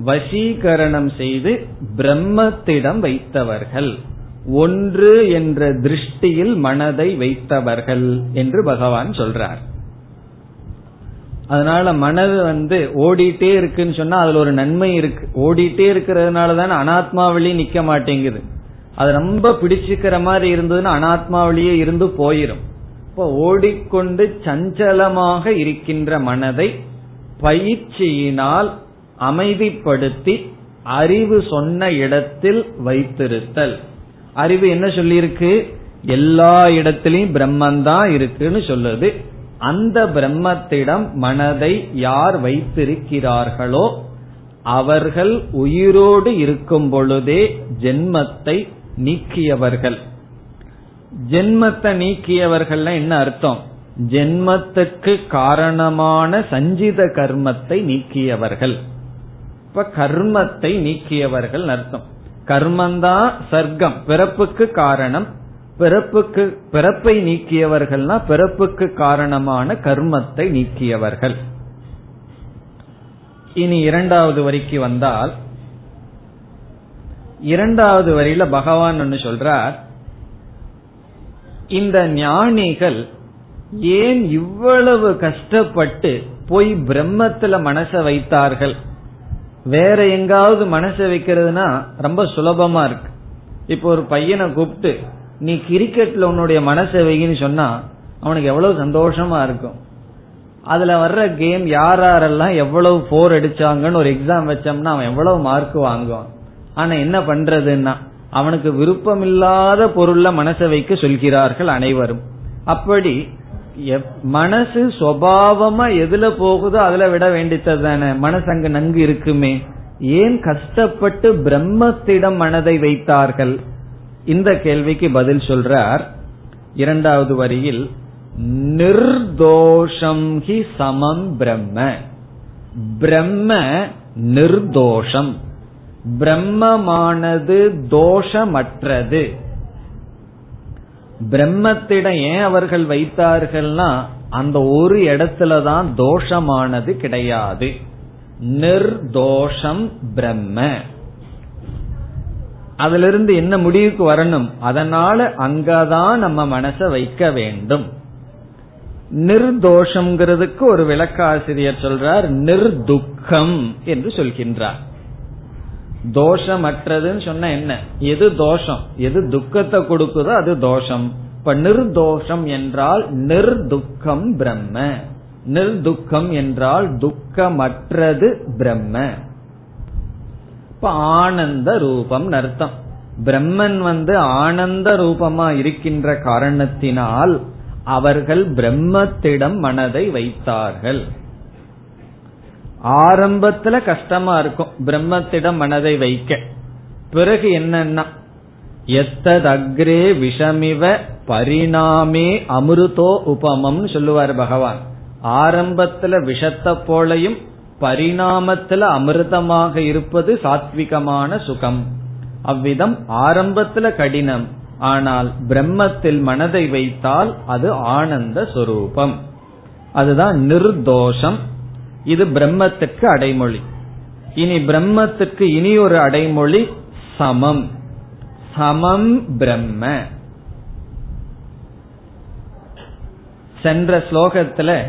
Speaker 1: வசீகரணம் செய்து பிரம்மத்திடம் வைத்தவர்கள். ஒன்று என்ற திருஷ்டியில் மனதை வைத்தவர்கள் என்று பகவான் சொல்றார். அதனால மனது வந்து ஓடிட்டே இருக்குன்னு சொன்னா அதுல ஒரு நன்மை இருக்கு. ஓடிட்டே இருக்கிறதுனால தானே அனாத்மாவிலேயே நிக்க மாட்டேங்குது. அது ரொம்ப பிடிச்சுக்கிற மாதிரி இருந்ததுன்னா அனாத்மாவிலேயே இருந்து போயிரும். இப்போ ஓடிக்கொண்டு சஞ்சலமாக இருக்கின்ற மனதை பயிற்சியினால் அமைதிப்படுத்தி அறிவு சொன்ன இடத்தில் வைத்திருத்தல். அறிவு என்ன சொல்லியிருக்கு? எல்லா இடத்திலையும் பிரம்மந்தான் இருக்குன்னு சொல்லுது. அந்த பிரம்மத்திடம் மனதை யார் வைத்திருக்கிறார்களோ அவர்கள் உயிரோடு இருக்கும் பொழுதே ஜென்மத்தை நீக்கியவர்கள். ஜென்மத்தை நீக்கியவர்கள் என்ன அர்த்தம்? ஜென்மத்துக்கு காரணமான சஞ்சித கர்மத்தை நீக்கியவர்கள். இப்ப கர்மத்தை நீக்கியவர்கள் அர்த்தம். கர்மந்தான் சர்க்கம் பிறப்புக்கு காரணம். பிறப்புக்கு பிறப்பை நீக்கியவர்கள்னா பிறப்புக்கு காரணமான கர்மத்தை நீக்கியவர்கள். இனி இரண்டாவது வரிக்கு வந்தால் இரண்டாவது வரியில பகவான் ஒன்னு சொல்றார் இந்த ஞானிகள் ஏன் இவ்வளவு கஷ்டப்பட்டு போய் பிரம்மத்துல மனச வைத்தார்கள்? வேற எங்காவது மனச வைக்கிறதுனா ரொம்ப சுலபமா இருக்கு. இப்போ ஒரு பையனை கூப்பிட்டு நீ கிரிக்கெட்ல உன்னுடைய மனசை வைன்னு சொன்னா அவனுக்கு எவ்வளவு சந்தோஷமா இருக்கும். அதுல வர்ற கேம் யார் யாரெல்லாம் எவ்வளவு போர் அடிச்சாங்கன்னு ஒரு எக்ஸாம் வச்சோம்னா அவன் எவ்வளவு மார்க் வாங்குவான். ஆனா என்ன பண்றதுன்னா அவனுக்கு விருப்பமில்லாத பொருள்ல மனசை வைக்க சொல்கிறார்கள் அனைவரும். அப்படி மனசு சுவாவமா எதுல போகுதோ அதுல விட வேண்டித்தது தானே. மனசு அங்கு நன்கு இருக்குமே. ஏன் கஷ்டப்பட்டு பிரம்மத்திடம் மனதை வைத்தார்கள்? இந்த கேள்விக்கு பதில் சொல்றார். இரண்டாவது வரியில் நிர்தோஷம் ஹி சமம் பிரம்ம. பிரம்ம நிர்தோஷம். பிரம்மமானது தோஷமற்றது. பிரம்மத்திடம் ஏன் அவர்கள் வைத்தார்கள்னா அந்த ஒரு இடத்துலதான் தோஷமானது கிடையாது. நிர்தோஷம் பிரம்ம. அதுல இருந்து என்ன முடிவுக்கு வரணும்? அதனால அங்கதான் நம்ம மனச வைக்க வேண்டும். நிர்தோஷம்ங்கிறதுக்கு ஒரு விளக்காசிரியர் சொல்றார் நிர்துக்கம் என்று சொல்கின்றார். தோஷமற்றதுன்னு சொன்ன என்ன? எது தோஷம்? எது துக்கத்தை கொடுக்குதோ அது தோஷம். இப்ப நிர்தோஷம் என்றால் நிர்துக்கம் பிரம்ம. நிர்துக்கம் என்றால் துக்கமற்றது பிரம்ம. இப்ப ஆனந்த ரூபம் அர்த்தம். பிரம்மன் வந்து ஆனந்த ரூபமா இருக்கின்ற காரணத்தினால் அவர்கள் பிரம்மத்திடம் மனதை வைத்தார்கள். ஆரம்பத்துல கஷ்டமா இருக்கும் பிரம்மத்திடம் மனதை வைக்க. பிறகு என்னன்னா எத்தத் அக்ரே விஷமிவ பரிணாமே அமிர்தோ உபமம்னு சொல்லுவார் பகவான். ஆரம்பத்துல விஷத்தை போலையும் பரிணாமத்துல அமிர்தமாக இருப்பது சாத்விகமான சுகம். அவ்விதம் ஆரம்பத்துல கடினம். ஆனால் பிரம்மத்தில் மனதை வைத்தால் அது ஆனந்த சுரூபம். அதுதான் நிர்தோஷம். இது பிரம்மத்துக்கு அடைமொழி. இனி பிரம்மத்துக்கு இனி ஒரு அடைமொழி சமம். சமம் பிரம்ம. சென்ற ஸ்லோகத்துல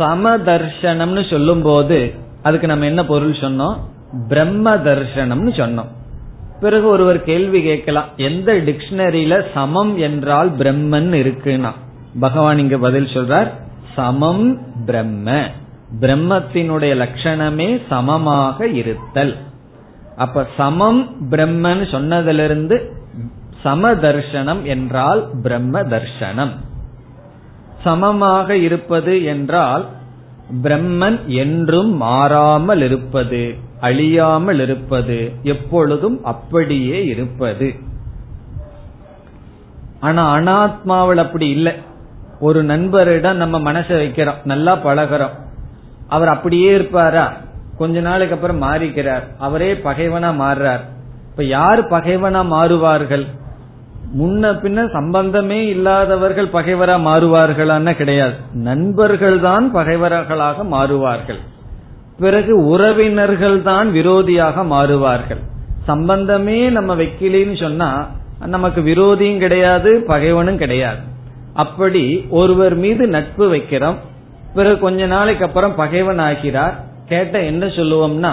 Speaker 1: சமதர்ஷனம்னு சொல்லும் போது அதுக்கு நம்ம என்ன பொருள் சொன்னோம்? பிரம்ம தர்ஷனம்னு சொன்னோம். பிறகு ஒருவர் கேள்வி கேட்கலாம் எந்த டிக்ஷனரியில சமம் என்றால் பிரம்மன் இருக்குன்னா? பகவான் இங்க பதில் சொல்றார் சமம் பிரம்ம. பிரம்மத்தினுடைய லட்சணமே சமமாக இருத்தல். அப்ப சமம் பிரம்மன் சொன்னதிலிருந்து சமதர்ஷனம் என்றால் பிரம்ம தர்ஷனம் சமமாக இருப்பது என்றால் பிரம்மன் என்றும் மாறாமல் இருப்பது அழியாமல் இருப்பது எப்பொழுதும் அப்படியே இருப்பது. ஆனா அனாத்மாவில் அப்படி இல்லை. ஒரு நண்பரிடம் நம்ம மனசை வைக்கிறோம் நல்லா பழகிறோம். அவர் அப்படியே இருப்பாரா? கொஞ்ச நாளைக்கு அப்புறம் மாறிக்கிறார். அவரே பகைவனா மாறுறார். இப்ப யார் பகைவனா மாறுவார்கள்? முன்ன பின்ன சம்பந்தமே இல்லாதவர்கள் பகைவரா மாறுவார்களான கிடையாது. நண்பர்கள் தான் பகைவர்களாக மாறுவார்கள். பிறகு உறவினர்கள் தான் விரோதியாக மாறுவார்கள். சம்பந்தமே நம்ம வைக்கலின்னு சொன்னா நமக்கு விரோதியும் கிடையாது பகைவனும் கிடையாது. அப்படி ஒருவர் மீது நட்பு வைக்கிறோம். பிறகு கொஞ்ச நாளைக்கு அப்புறம் பகைவன் ஆகிறார். கேட்ட என்ன சொல்லுவோம்னா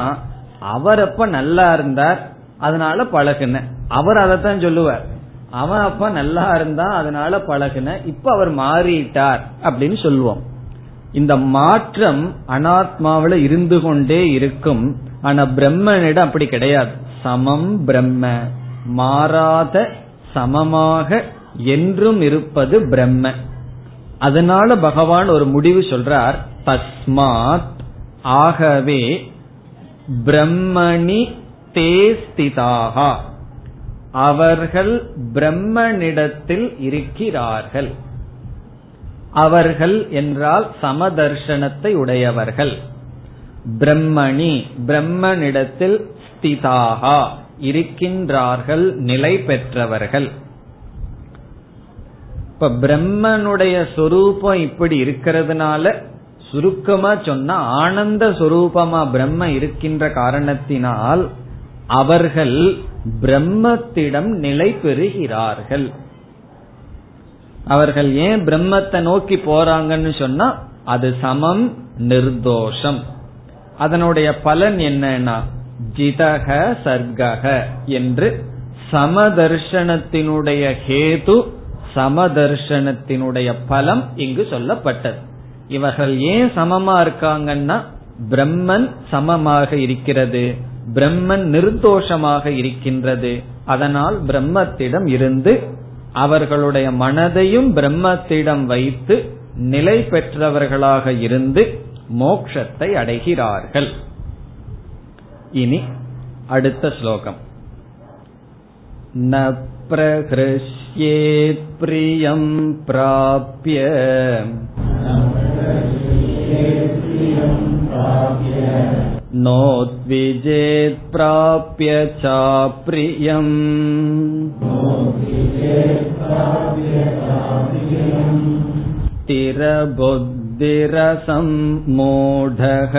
Speaker 1: அவர் அப்ப நல்லா இருந்தார் அதனால பழகுன. அவர் அதைத்தான் சொல்லுவார். அவன் அப்ப நல்லா இருந்தா அதனால பழகுன. இப்ப அவர் மாறிட்டார் அப்படின்னு சொல்லுவோம் இந்த மாற்றம் அனாத்மாவில இருந்து கொண்டே இருக்கும். ஆனா பிரம்மனிடம் அப்படி கிடையாது. சமம் பிரம்ம. மாறாத சமமாக என்றும் இருப்பது பிரம்ம. அதனால பகவான் ஒரு முடிவு சொல்றார். தஸ்மாத் ஆகவே பிரம்மணி தேஸ்திதாகா அவர்கள் பிரம்மனிடத்தில் இருக்கிறார்கள். அவர்கள் என்றால் சமதர்ஷனத்தை உடையவர்கள். பிரம்மணி பிரம்மனிடத்தில் ஸ்திதாகா இருக்கின்றார்கள் நிலை பெற்றவர்கள். இப்ப பிரம்மனுடைய சொரூபம் இப்படி இருக்கிறதுனால சுருக்கமா சொன்னா ஆனந்த சொரூபமா பிரம்ம இருக்கின்ற காரணத்தினால் அவர்கள் பிரம்மத்திடம் நிலை பெறுகிறார்கள். அவர்கள் ஏன் பிரம்மத்தை நோக்கி போறாங்கன்னு சொன்னா அது சமம் நிர்தோஷம். அதனுடைய பலன் என்னன்னா ஜிதக சர்க்கக என்று சமதர்ஷனத்தினுடைய ஹேது சமதர்ஷனத்தினுடைய பலம் இங்கு சொல்லப்பட்டது. இவர்கள் ஏன் சமமா இருக்காங்கன்னா பிரம்மன் சமமாக இருக்கிறது. பிரம்மன் நிர்தோஷமாக இருக்கின்றது அதனால் பிரம்மத்திடம் இருந்து அவர்களுடைய மனதையும் பிரம்மத்திடம் வைத்து நிலை பெற்றவர்களாக இருந்து மோக்ஷத்தை அடைகிறார்கள் இனி அடுத்த ஸ்லோகம் ந பிரகிருஷ்யேத் பிரியம் பிராப்ய नोद्विजेत् प्राप्य चाप्रियम् स्थिरबुद्धिरसम्मूढः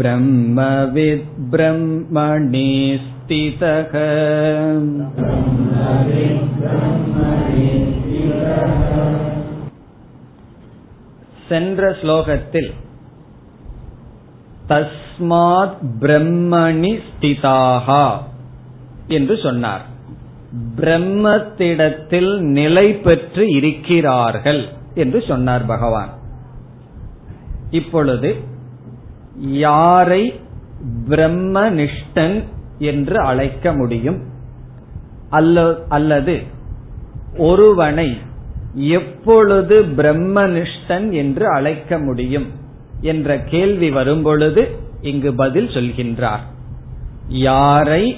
Speaker 1: ब्रह्मविद् ब्रह्मणि स्थितः சென்ற ஸ்லோகத்தில் தஸ்மாத் பிரம்மணி ஸ்திதாகா என்று சொன்னார். பிரம்மத்திடத்தில் நிலை பெற்று இருக்கிறார்கள் என்று சொன்னார் பகவான். இப்பொழுது யாரை பிரம்மனிஷ்டன் என்று அழைக்க முடியும்? அல்லது ஒருவனை எப்பொழுது பிரம்மனிஷ்டன் என்று அழைக்க முடியும் என்ற கேள்வி வரும்பொழுது இங்கு பதில் சொல்கின்றார். யாரை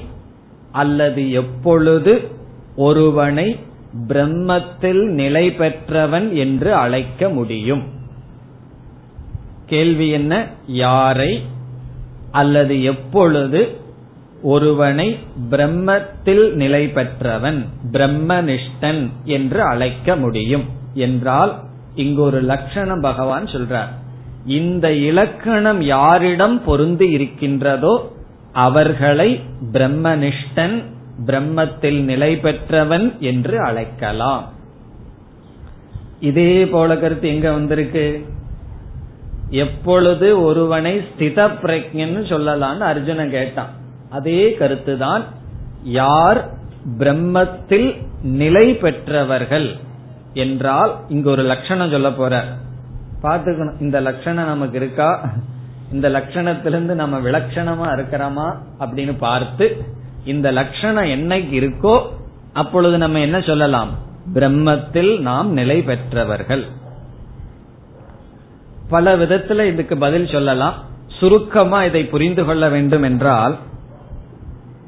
Speaker 1: அல்லது எப்பொழுது ஒருவனை பிரம்மத்தில் நிலை பெற்றவன் என்று அழைக்க முடியும்? கேள்வி என்ன? யாரை அல்லது எப்பொழுது ஒருவனை பிரம்மத்தில் நிலை பெற்றவன் பிரம்மனிஷ்டன் என்று அழைக்க முடியும். என்றால் இங்கு ஒரு லட்சணம் பகவான் சொல்றார். இந்த இலக்கணம் யாரிடம் பொருந்து இருக்கின்றதோ அவர்களை பிரம்மனிஷ்டன் பிரம்மத்தில் நிலை பெற்றவன் என்று அழைக்கலாம். இதே போல கருத்து எங்க வந்திருக்கு? எப்பொழுது ஒருவனை ஸ்தித பிரஜன்னு சொல்லலான்னு அர்ஜுனன் கேட்டான். அதே கருத்துதான் யார் பிரம்மத்தில் நிலை பெற்றவர்கள் என்றால் இங்க ஒரு லட்சணம் சொல்ல போற. பாத்துக்கணும் இந்த லட்சணம் நமக்கு இருக்கா? இந்த லட்சணத்திலிருந்து நம்ம விலட்சணமா இருக்கிறோமா அப்படின்னு பார்த்து இந்த லட்சணம் என்னைக்கு இருக்கோ அப்பொழுது நம்ம என்ன சொல்லலாம்? பிரம்மத்தில் நாம் நிலை பெற்றவர்கள். பல விதத்துல இதுக்கு பதில் சொல்லலாம். சுருக்கமா இதை புரிந்து கொள்ள வேண்டும் என்றால்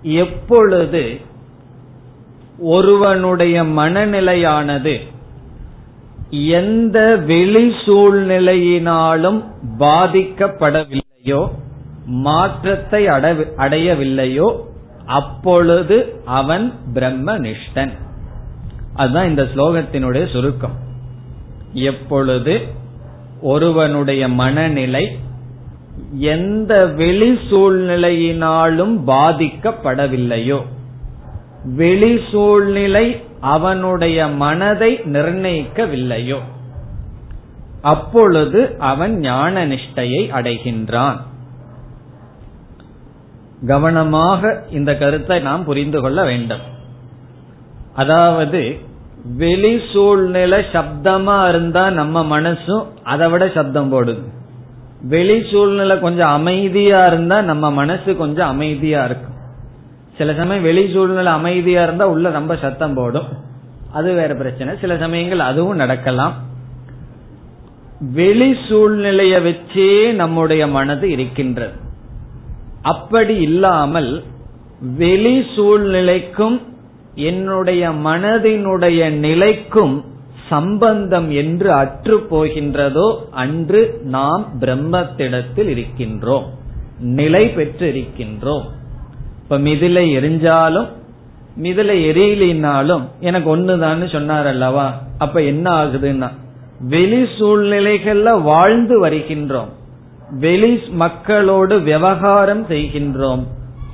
Speaker 1: எப்பொழுது ஒருவனுடைய மனநிலையானது எந்த வெளி சூழ்நிலையினாலும் பாதிக்கப்படவில்லையோ மாற்றத்தை அடையவில்லையோ அப்பொழுது அவன் பிரம்மனிஷ்டன். அதுதான் இந்த ஸ்லோகத்தினுடைய சுருக்கம். எப்பொழுது ஒருவனுடைய மனநிலை எந்த வெளி சூழ்நிலையினாலும் பாதிக்கப்படவில்லையோ. வெளி சூழ்நிலை அவனுடைய மனதை நிர்ணயிக்கவில்லையோ. அப்பொழுது அவன் ஞான நிஷ்டையை அடைகின்றான். கவனமாக இந்த கருத்தை நாம் புரிந்து கொள்ள வேண்டும். அதாவது வெளி சூழ்நிலை சப்தமா இருந்தா நம்ம மனசும் அதை விட சப்தம் போடுது. வெளி சூழ்நிலை கொஞ்சம் அமைதியா இருந்தா நம்ம மனசு கொஞ்சம் அமைதியா இருக்கும். சில சமயம் வெளி சூழ்நிலை அமைதியா இருந்தா உள்ள ரொம்ப சத்தம் போடும். அது வேற பிரச்சனை. சில சமயங்கள் அதுவும் நடக்கலாம். வெளி சூழ்நிலைய வச்சே நம்முடைய மனது இருக்கின்றது. அப்படி இல்லாமல் வெளி சூழ்நிலைக்கும் என்னுடைய மனதினுடைய நிலைக்கும் சம்பந்தம் என்று அற்று போகின்றதோ அன்று நாம் பிரம்மத்திடத்தில் இருக்கின்றோம் நிலை பெற்று இருக்கின்றோம் இப்ப மிதிலை எரிஞ்சாலும் மிதிலை எரியலினாலும் எனக்கு ஒண்ணுதான்னு சொன்னார் அல்லவா அப்ப என்ன ஆகுதுன்னா வெளி சூழ்நிலைகள்ல வாழ்ந்து வருகின்றோம். வெளி மக்களோடு விவகாரம் செய்கின்றோம்.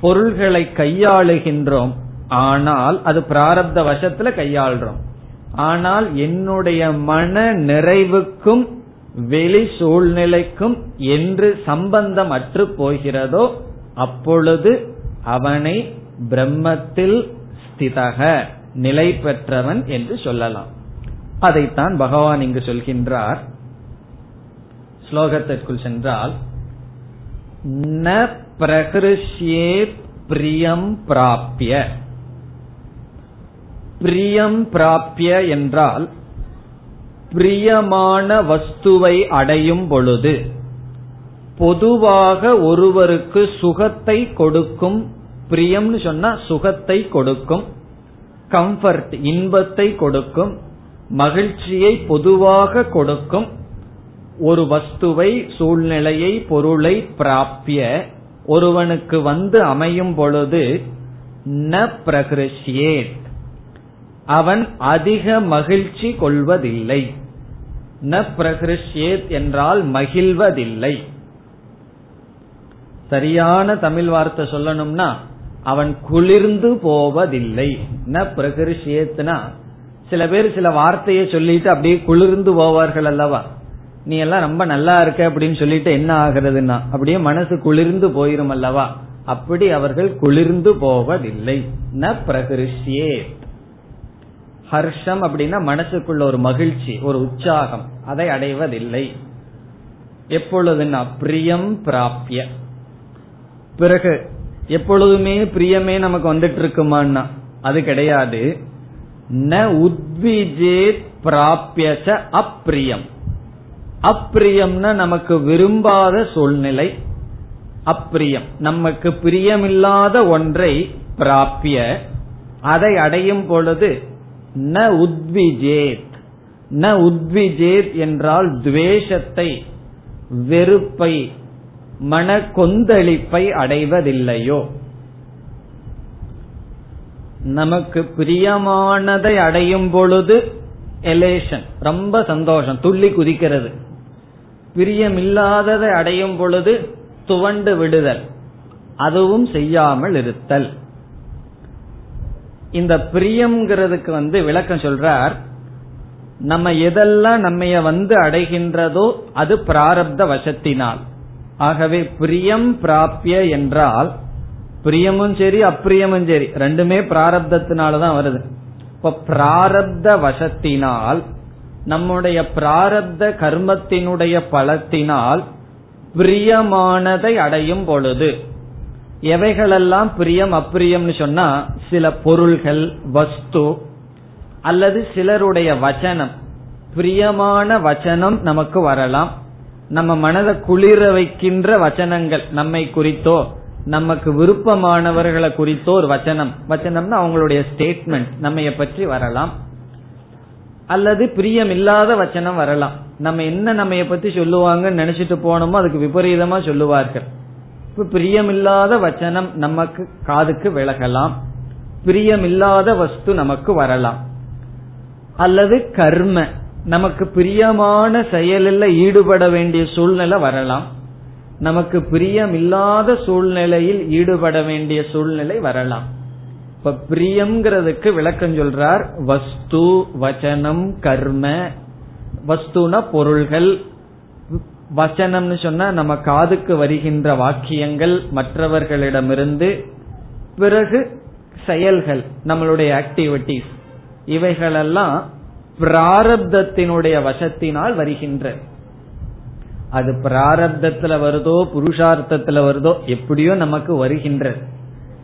Speaker 1: பொருள்களை கையாளுகின்றோம். ஆனால் அது பிராரப்த வசத்துல கையாளுறோம். ஆனால் என்னுடைய மன நிறைவுக்கும் வெளி சூழ்நிலைக்கும் என்று சம்பந்தம் அற்று போகிறதோ அப்பொழுது அவனை பிரம்மத்தில் ஸ்திதக நிலை பெற்றவன் என்று சொல்லலாம். அதைத்தான் பகவான் இங்கு சொல்கின்றார். ஸ்லோகத்திற்குள் சென்றால் ந பிரகிருஷ்யே பிரியம் பிராப்பிய பிரியம் பிராப்பிய என்றால் பிரியமான வஸ்துவை அடையும் பொழுது பொதுவாக ஒருவருக்கு சுகத்தை கொடுக்கும் பிரியம்னு சொன்னா சுகத்தை கொடுக்கும் கம்ஃபர்ட் இன்பத்தை கொடுக்கும் மகிழ்ச்சியை பொதுவாக கொடுக்கும் ஒரு வஸ்துவை சூழ்நிலையை பொருளை பிராப்பிய ஒருவனுக்கு வந்து அமையும் பொழுது ந பிரகிருஷ்யேத். அவன் அதிக மகிழ்ச்சி கொள்வதில்லை. ந பிரகிருஷ்யேத் என்றால் மகிழ்வதில்லை. சரியான தமிழ் வார்த்தை சொல்லணும்னா அவன் குளிர்ந்து போவதில்லை. ந பிரகிருஷ்யேத்னா சில பேர் சில வார்த்தையை சொல்லிட்டு அப்படியே குளிர்ந்து போவார்கள் அல்லவா? நீ எல்லாம் ரொம்ப நல்லா இருக்க அப்படின்னு சொல்லிட்டு என்ன ஆகுறதுன்னா அப்படியே மனசு குளிர்ந்து போயிரும் அல்லவா? அப்படி அவர்கள் குளிர்ந்து போவதில்லை. ந பிரகிருஷ்யேத். ஹர்ஷம் அப்படின்னா மனசுக்குள்ள ஒரு மகிழ்ச்சி ஒரு உற்சாகம். அதை அடைவதில்லை. எப்பொழுதுன்னா பிரியம் பிராப்திய பிறகு எப்பொழுதுமே பிரியமே நமக்கு வந்துட்டு இருக்குமான்னா அது கிடையாது. ந உத்விஜே பிராபியச்ச அப்பிரியம் அப்பிரியம்னா நமக்கு விரும்பாத சூழ்நிலை. அப்பிரியம் நமக்கு பிரியமில்லாத ஒன்றை பிராப்பிய அதை அடையும் பொழுது ந உத்விஜேத். ந உத்விஜேத் என்றால் துவேஷத்தை வெறுப்பை மன கொந்தளிப்பை அடைவதில்லையோ. நமக்கு பிரியமானதை அடையும் பொழுது எலேஷன் ரொம்ப சந்தோஷம் துள்ளி குதிக்கிறது. பிரியமில்லாததை அடையும் பொழுது துவண்டு விடுதல் அதுவும் செய்யாமல் இருத்தல். இந்த பிரியம்ங்கிறதுக்கு வந்து விளக்கம் சொல்றார் நம்ம எதெல்லாம் நம்ம வந்து அடைகின்றதோ அது பிராரப்த வசத்தினால். ஆகவே பிரியம் பிராப்பிய என்றால் பிரியமும் சரி அப்பிரியமும் சரி ரெண்டுமே பிராரப்தத்தினாலதான் வருது. இப்ப பிராரப்த வசத்தினால் நம்முடைய பிராரப்த கர்மத்தினுடைய பலத்தினால் பிரியமானதை அடையும் பொழுது எவைகளெல்லாம் பிரியம் அப்பிரியம்னு சொன்னா சில பொருள்கள் வஸ்து அல்லது சிலருடைய வச்சனம். பிரியமான வச்சனம் நமக்கு வரலாம். நம்ம மனதை குளிர வைக்கின்ற வச்சனங்கள் நம்மை குறித்தோ நமக்கு விருப்பமானவர்களை குறித்தோ ஒரு வச்சனம். வச்சனம்னா அவங்களுடைய ஸ்டேட்மெண்ட் நம்ம பற்றி வரலாம். அல்லது பிரியம் இல்லாத வச்சனம் வரலாம். நம்ம என்ன நம்ம பத்தி சொல்லுவாங்கன்னு நினைச்சிட்டு போனோமோ அதுக்கு விபரீதமா சொல்லுவார்கள். இப்ப பிரியமில்லாத வச்சனம் நமக்கு காதுக்கு விலகலாம். பிரியமில்லாத வஸ்து நமக்கு வரலாம். அல்லது கர்ம நமக்கு பிரியமான செயலில் ஈடுபட வேண்டிய சூழ்நிலை வரலாம். நமக்கு பிரியமில்லாத சூழ்நிலையில் ஈடுபட வேண்டிய சூழ்நிலை வரலாம். இப்ப பிரியம்ங்கிறதுக்கு விளக்கம் சொல்றார் வஸ்து வச்சனம் கர்ம வஸ்துனா பொருள்கள். வச்சனம்னு சொன்னா நம்ம காதுக்கு வருகின்ற வாக்கியங்கள் மற்றவர்களிடமிருந்து பிறகு செயல்கள் நம்மளுடைய ஆக்டிவிட்டிஸ் இவைகளெல்லாம் பிராரப்தத்தினுடைய வசத்தினால் வருகின்ற. அது பிராரப்தத்துல வருதோ புருஷார்த்தத்துல வருதோ எப்படியோ நமக்கு வருகின்ற.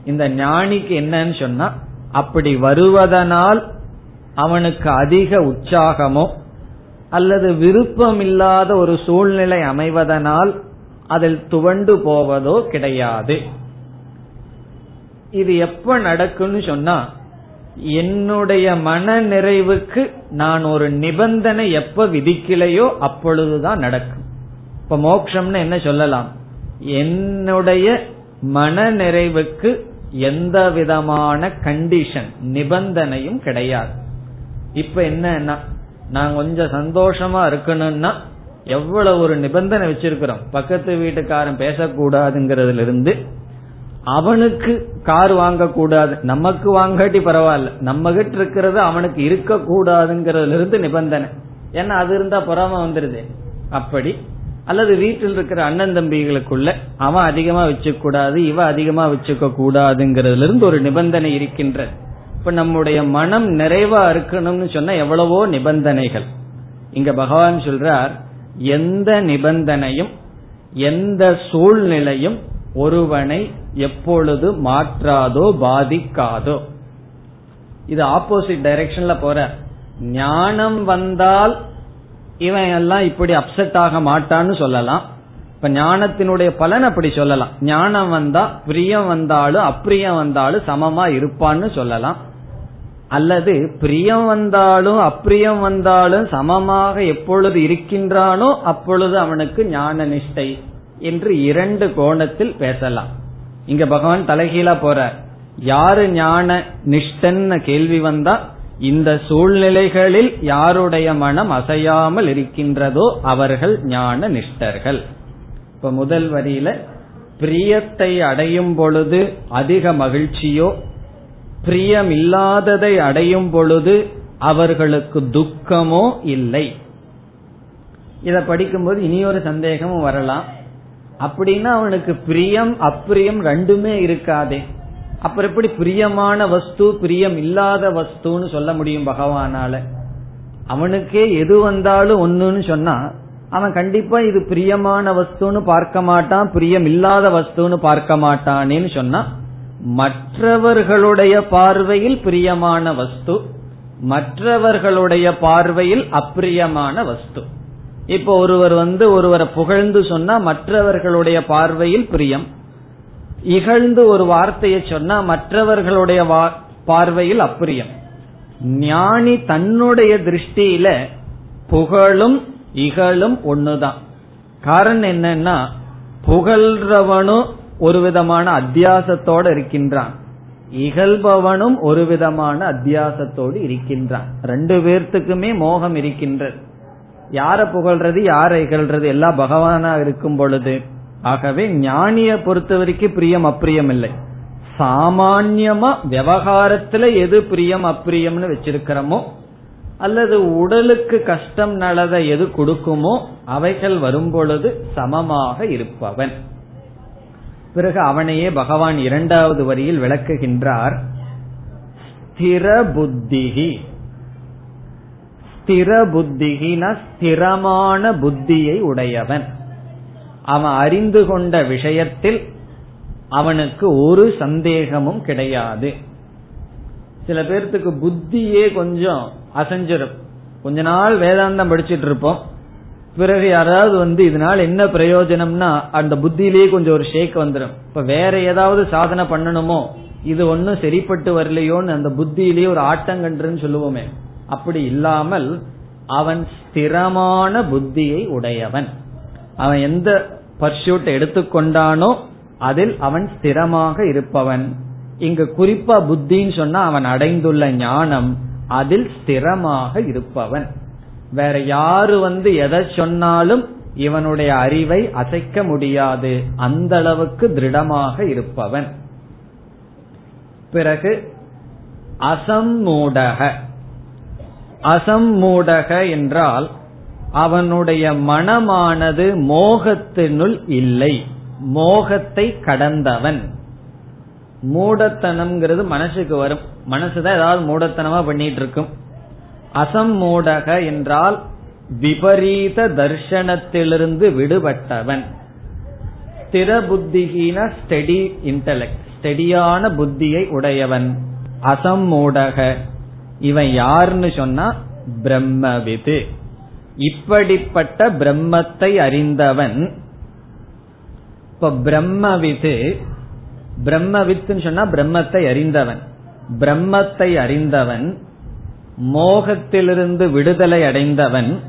Speaker 1: இந்த ஞானிக்கு என்னன்னு சொன்னா அப்படி வருவதனால் அவனுக்கு அதிக உற்சாகமோ அல்லது விருப்பமில்லாத ஒரு சூழ்நிலை அமைவதனால் அதில் துவண்டு போவதோ கிடையாது. இது எப்ப நடக்கும்னு சொன்னா என்னுடைய மன நிறைவுக்கு நான் ஒரு நிபந்தனை எப்ப விதிக்கலையோ அப்பொழுதுதான் நடக்கும். இப்ப மோக்ஷம்னு என்ன சொல்லலாம்? என்னுடைய மன நிறைவுக்கு எந்த விதமான கண்டிஷன் நிபந்தனையும் கிடையாது. இப்ப என்ன நான் கொஞ்சம் சந்தோஷமா இருக்கணும்னா எவ்வளவு ஒரு நிபந்தனை வச்சிருக்கிறோம். பக்கத்து வீட்டுக்காரன் பேசக்கூடாதுங்கிறதுல இருந்து அவனுக்கு கார் வாங்க கூடாது நமக்கு வாங்காட்டி பரவாயில்ல. நம்ம கிட்ட இருக்கிறது அவனுக்கு இருக்க கூடாதுங்கிறதுல இருந்து நிபந்தனை. ஏன்னா அது இருந்தா பொறாம வந்துருது. அப்படி. அல்லது வீட்டில் இருக்கிற அண்ணன் தம்பிகளுக்குள்ள அவன் அதிகமா வச்சுக்க கூடாது இவ அதிகமா வச்சுக்க கூடாதுங்கிறதுல இருந்து ஒரு நிபந்தனை இருக்கின்ற இப்ப நம்முடைய மனம் நிறைவா இருக்கணும்னு சொன்னா எவ்வளவோ நிபந்தனைகள். இங்க பகவான் சொல்றார் எந்த நிபந்தனையும் எந்த சூழ்நிலையும் ஒருவனை எப்பொழுது மாற்றாதோ பாதிக்காதோ. இது ஆப்போசிட் டைரக்ஷன்ல போற. ஞானம் வந்தால் இவன் எல்லாம் இப்படி அப்செட் ஆக மாட்டான்னு சொல்லலாம். இப்ப ஞானத்தினுடைய பலன் அப்படி சொல்லலாம். ஞானம் வந்தா பிரியம் வந்தாலும் அப்பிரியம் வந்தாலும் சமமா இருப்பான்னு சொல்லலாம். அல்லது பிரியம் வந்தாலும் அப்பிரியம் வந்தாலும் சமமாக எப்பொழுது இருக்கின்றானோ அப்பொழுது அவனுக்கு ஞான நிஷ்டை என்று இரண்டு கோணத்தில் பேசலாம். இங்க பகவான் தலைகீழா போற யாரு ஞான நிஷ்டன்னு கேள்வி வந்தா இந்த சூழ்நிலைகளில் யாருடைய மனம் அசையாமல் இருக்கின்றதோ அவர்கள் ஞான நிஷ்டர்கள். இப்ப முதல் வரியில பிரியத்தை அடையும் பொழுது அதிக மகிழ்ச்சியோ பிரியம் இல்லாததை அடையும் பொழுது அவர்களுக்கு துக்கமோ இல்லை. இத படிக்கும்போது இனியொரு சந்தேகமும் வரலாம். அப்படின்னா அவனுக்கு பிரியம் அப்பிரியம் ரெண்டுமே இருக்காதே. அப்புறம் எப்படி பிரியமான வஸ்து பிரியம் இல்லாத வஸ்துன்னு சொல்ல முடியும் பகவானால? அவனுக்கே எது வந்தாலும் ஒண்ணுன்னு சொன்னா அவன் கண்டிப்பா இது பிரியமான வஸ்துன்னு பார்க்க மாட்டான் பிரியம் இல்லாத வஸ்துன்னு பார்க்க மாட்டானேன்னு சொன்னா மற்றவர்களுடைய பார்வையில் பிரியமான வஸ்து மற்றவர்களுடைய பார்வையில் அப்பிரியமான வஸ்து. இப்போ ஒருவர் வந்து ஒருவரை புகழ்ந்து சொன்னா மற்றவர்களுடைய பார்வையில் பிரியம். இகழ்ந்து ஒரு வார்த்தையை சொன்னா மற்றவர்களுடைய பார்வையில் அப்பிரியம். ஞானி தன்னுடைய திருஷ்டியில புகழும் இகழும் ஒண்ணுதான். காரணம் என்னன்னா புகழ்றவனும் ஒரு விதமான அத்தியாசத்தோடு இருக்கின்றான். இகழ்பவனும் ஒரு விதமான அத்தியாசத்தோடு இருக்கின்றான். ரெண்டு பேர்த்துக்குமே மோகம் இருக்கின்றது. யார புகழ்றது யார இகழ்றது எல்லாம் பகவானா இருக்கும் பொழுது. ஆகவே ஞானிய பொறுத்த வரைக்கும் பிரியம் அப்பிரியம் இல்லை. சாமான்யமா விவகாரத்துல எது பிரியம் அப்பிரியம்னு வச்சிருக்கிறோமோ அல்லது உடலுக்கு கஷ்டம் நல்லதை எது கொடுக்குமோ அவைகள் வரும் பொழுது சமமாக இருப்பவன். பிறகு அவனையே பகவான் இரண்டாவது வரியில் விளக்குகின்றார் ஸ்திர புத்திகி ஸ்திர புத்திகின ஸ்திரமான புத்தியை உடையவன். அவன் அறிந்து கொண்ட விஷயத்தில் அவனுக்கு ஒரு சந்தேகமும் கிடையாது. சில பேர்த்துக்கு புத்தியே கொஞ்சம் அசைஞ்சிரும். கொஞ்ச நாள் வேதாந்தம் படிச்சிட்டு இருப்போம் பிறகு யாராவது வந்து இதனால என்ன பிரயோஜனம்னா அந்த புத்தியிலேயே கொஞ்சம் ஒரு ஷேக் வந்துடும் இப்ப வேற ஏதாவது சாதனை பண்ணணுமோ? இது ஒன்னும் சரிப்பட்டு வரலையோன்னு அந்த புத்தியிலேயே ஒரு ஆட்டங்கன்றுன்னு சொல்லுவோமே. அப்படி இல்லாமல் அவன் ஸ்திரமான புத்தியை உடையவன். அவன் எந்த பர்சூட் எடுத்துக்கொண்டானோ அதில் அவன் ஸ்திரமாக இருப்பவன். இங்கு குறிப்பா புத்தின்னு சொன்னா அவன் அடைந்துள்ள ஞானம் அதில் ஸ்திரமாக இருப்பவன். வேற யாரு வந்து எதை சொன்னாலும் இவனுடைய அறிவை அசைக்க முடியாது. அந்த அளவுக்கு திருடமாக இருப்பவன். பிறகு அசம்மூடக அசம்மூடக என்றால் அவனுடைய மனமானது மோகத்தினுள் இல்லை. மோகத்தை கடந்தவன். மூடத்தனம்ங்கிறது மனசுக்கு வரும். மனசுதான் ஏதாவது மூடத்தனமா பண்ணிட்டு இருக்கும் அசம்மூடக என்றால் விபரீத தர்ஷனத்திலிருந்து விடுபட்டவன். ஸ்திர புத்திகீன ஸ்டெடி இன்டலெக்ட் ஸ்டெடியான புத்தியை உடையவன். அசம்மூடக. இவன் யாருன்னு சொன்னா பிரம்மவிது. இப்படிப்பட்ட பிரம்மத்தை அறிந்தவன் இப்ப பிரம்மவிது பிரம்மவித்துன்னு சொன்னா பிரம்மத்தை அறிந்தவன். பிரம்மத்தை அறிந்தவன் மோகத்திலிருந்து விடுதலை அடைந்தவன்.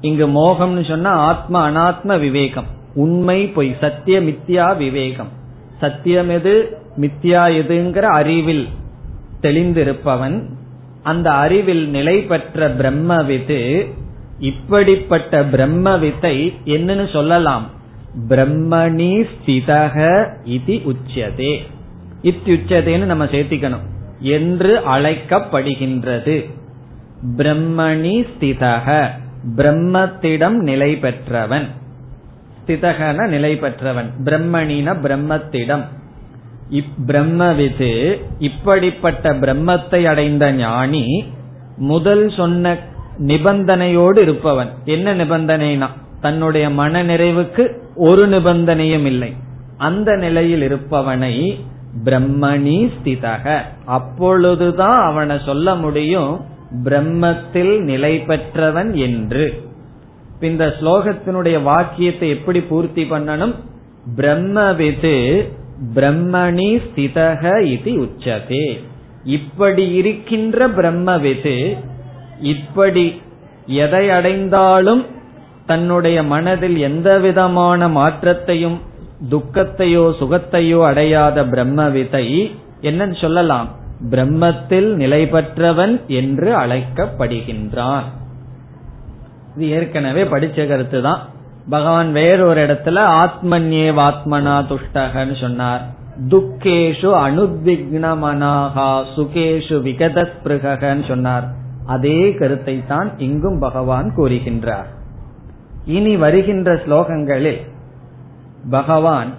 Speaker 1: இங்கு மோகம்னு சொன்னா ஆத்ம அனாத்ம விவேகம். உண்மை பொய் சத்திய மித்யா விவேகம். சத்தியம் எது மித்யா எதுங்கிற அறிவில் தெளிந்திருப்பவன். அந்த அறிவில் நிலை பெற்ற பிரம்மவித்து இப்படிப்பட்ட பிரம்மவித்தை என்னன்னு சொல்லலாம். பிரம்மணி ஸ்திதக இது உச்சதே இத்தியுச்சதேன்னு நம்ம சேர்த்திக்கணும். என்று அழைக்கப்படுகின்றது. பிரம்மணி ஸ்திதக. பிரம்மத்திடம் நிலை பெற்றவன். ஸ்திதகன நிலை பெற்றவன். பிரம்மணின பிரம்மத்திடம். இப்பிரம்மவிது இப்படிப்பட்ட பிரம்மத்தை அடைந்த ஞானி முதல் சொன்ன நிபந்தனையோடு இருப்பவன். என்ன நிபந்தனைனா தன்னுடைய மன நிறைவுக்கு ஒரு நிபந்தனையும் இல்லை. அந்த நிலையில் இருப்பவனை பிரம்மணி ஸ்திதக. அப்பொழுதுதான் அவனை சொல்ல முடியும் பிரம்மத்தில் நிலை பெற்றவன் என்று. இந்த ஸ்லோகத்தினுடைய வாக்கியத்தை எப்படி பூர்த்தி பண்ணணும்? பிரம்மவிது பிரம்மணி ஸ்திதக இது உச்சதே. இப்படி இருக்கின்ற பிரம்மவிது இப்படி எதை அடைந்தாலும் தன்னுடைய மனதில் எந்த விதமான மாற்றத்தையும் துக்கத்தையோ சுகத்தையோ அடையாத பிரம்மவிதை என்னன்னு சொல்லலாம். பிரம்மத்தில் நிலை பெற்றவன் என்று அழைக்கப்படுகின்றான். இது ஏற்கனவே படிச்ச கருத்து தான் பகவான் வேறொரு இடத்துல ஆத்மன்யே வாத்மனா துஷ்டகன்னு சொன்னார். துக்கேஷு அனுத்விக்னமனாகா சுகேஷு விகதஸ்பிருகன்னு சொன்னார். அதே கருத்தை தான் இங்கும் பகவான் கூறுகின்றார். இனி வருகின்ற ஸ்லோகங்களில் பகவான்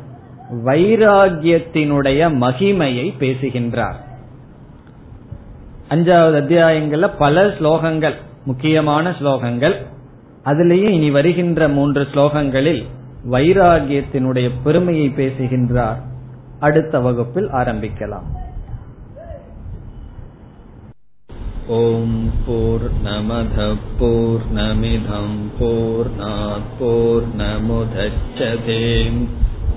Speaker 1: வைராகியத்தினுடைய மகிமையை பேசுகின்றார். அஞ்சாவது அத்தியாயங்கள்ல பல ஸ்லோகங்கள் முக்கியமான ஸ்லோகங்கள். அதுலேயும் இனி வருகின்ற மூன்று ஸ்லோகங்களில் வைராகியத்தினுடைய பெருமையை பேசுகின்றார். அடுத்த வகுப்பில் ஆரம்பிக்கலாம்.
Speaker 2: ஓம் போர் நமத போர் நமிதம் போர் போர் நமுதச்சதேம்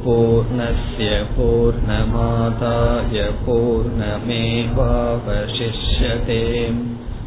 Speaker 2: பூர்ணய பூர்ணமாதாய பூர்ணமேவாவசிஷ்யதேம்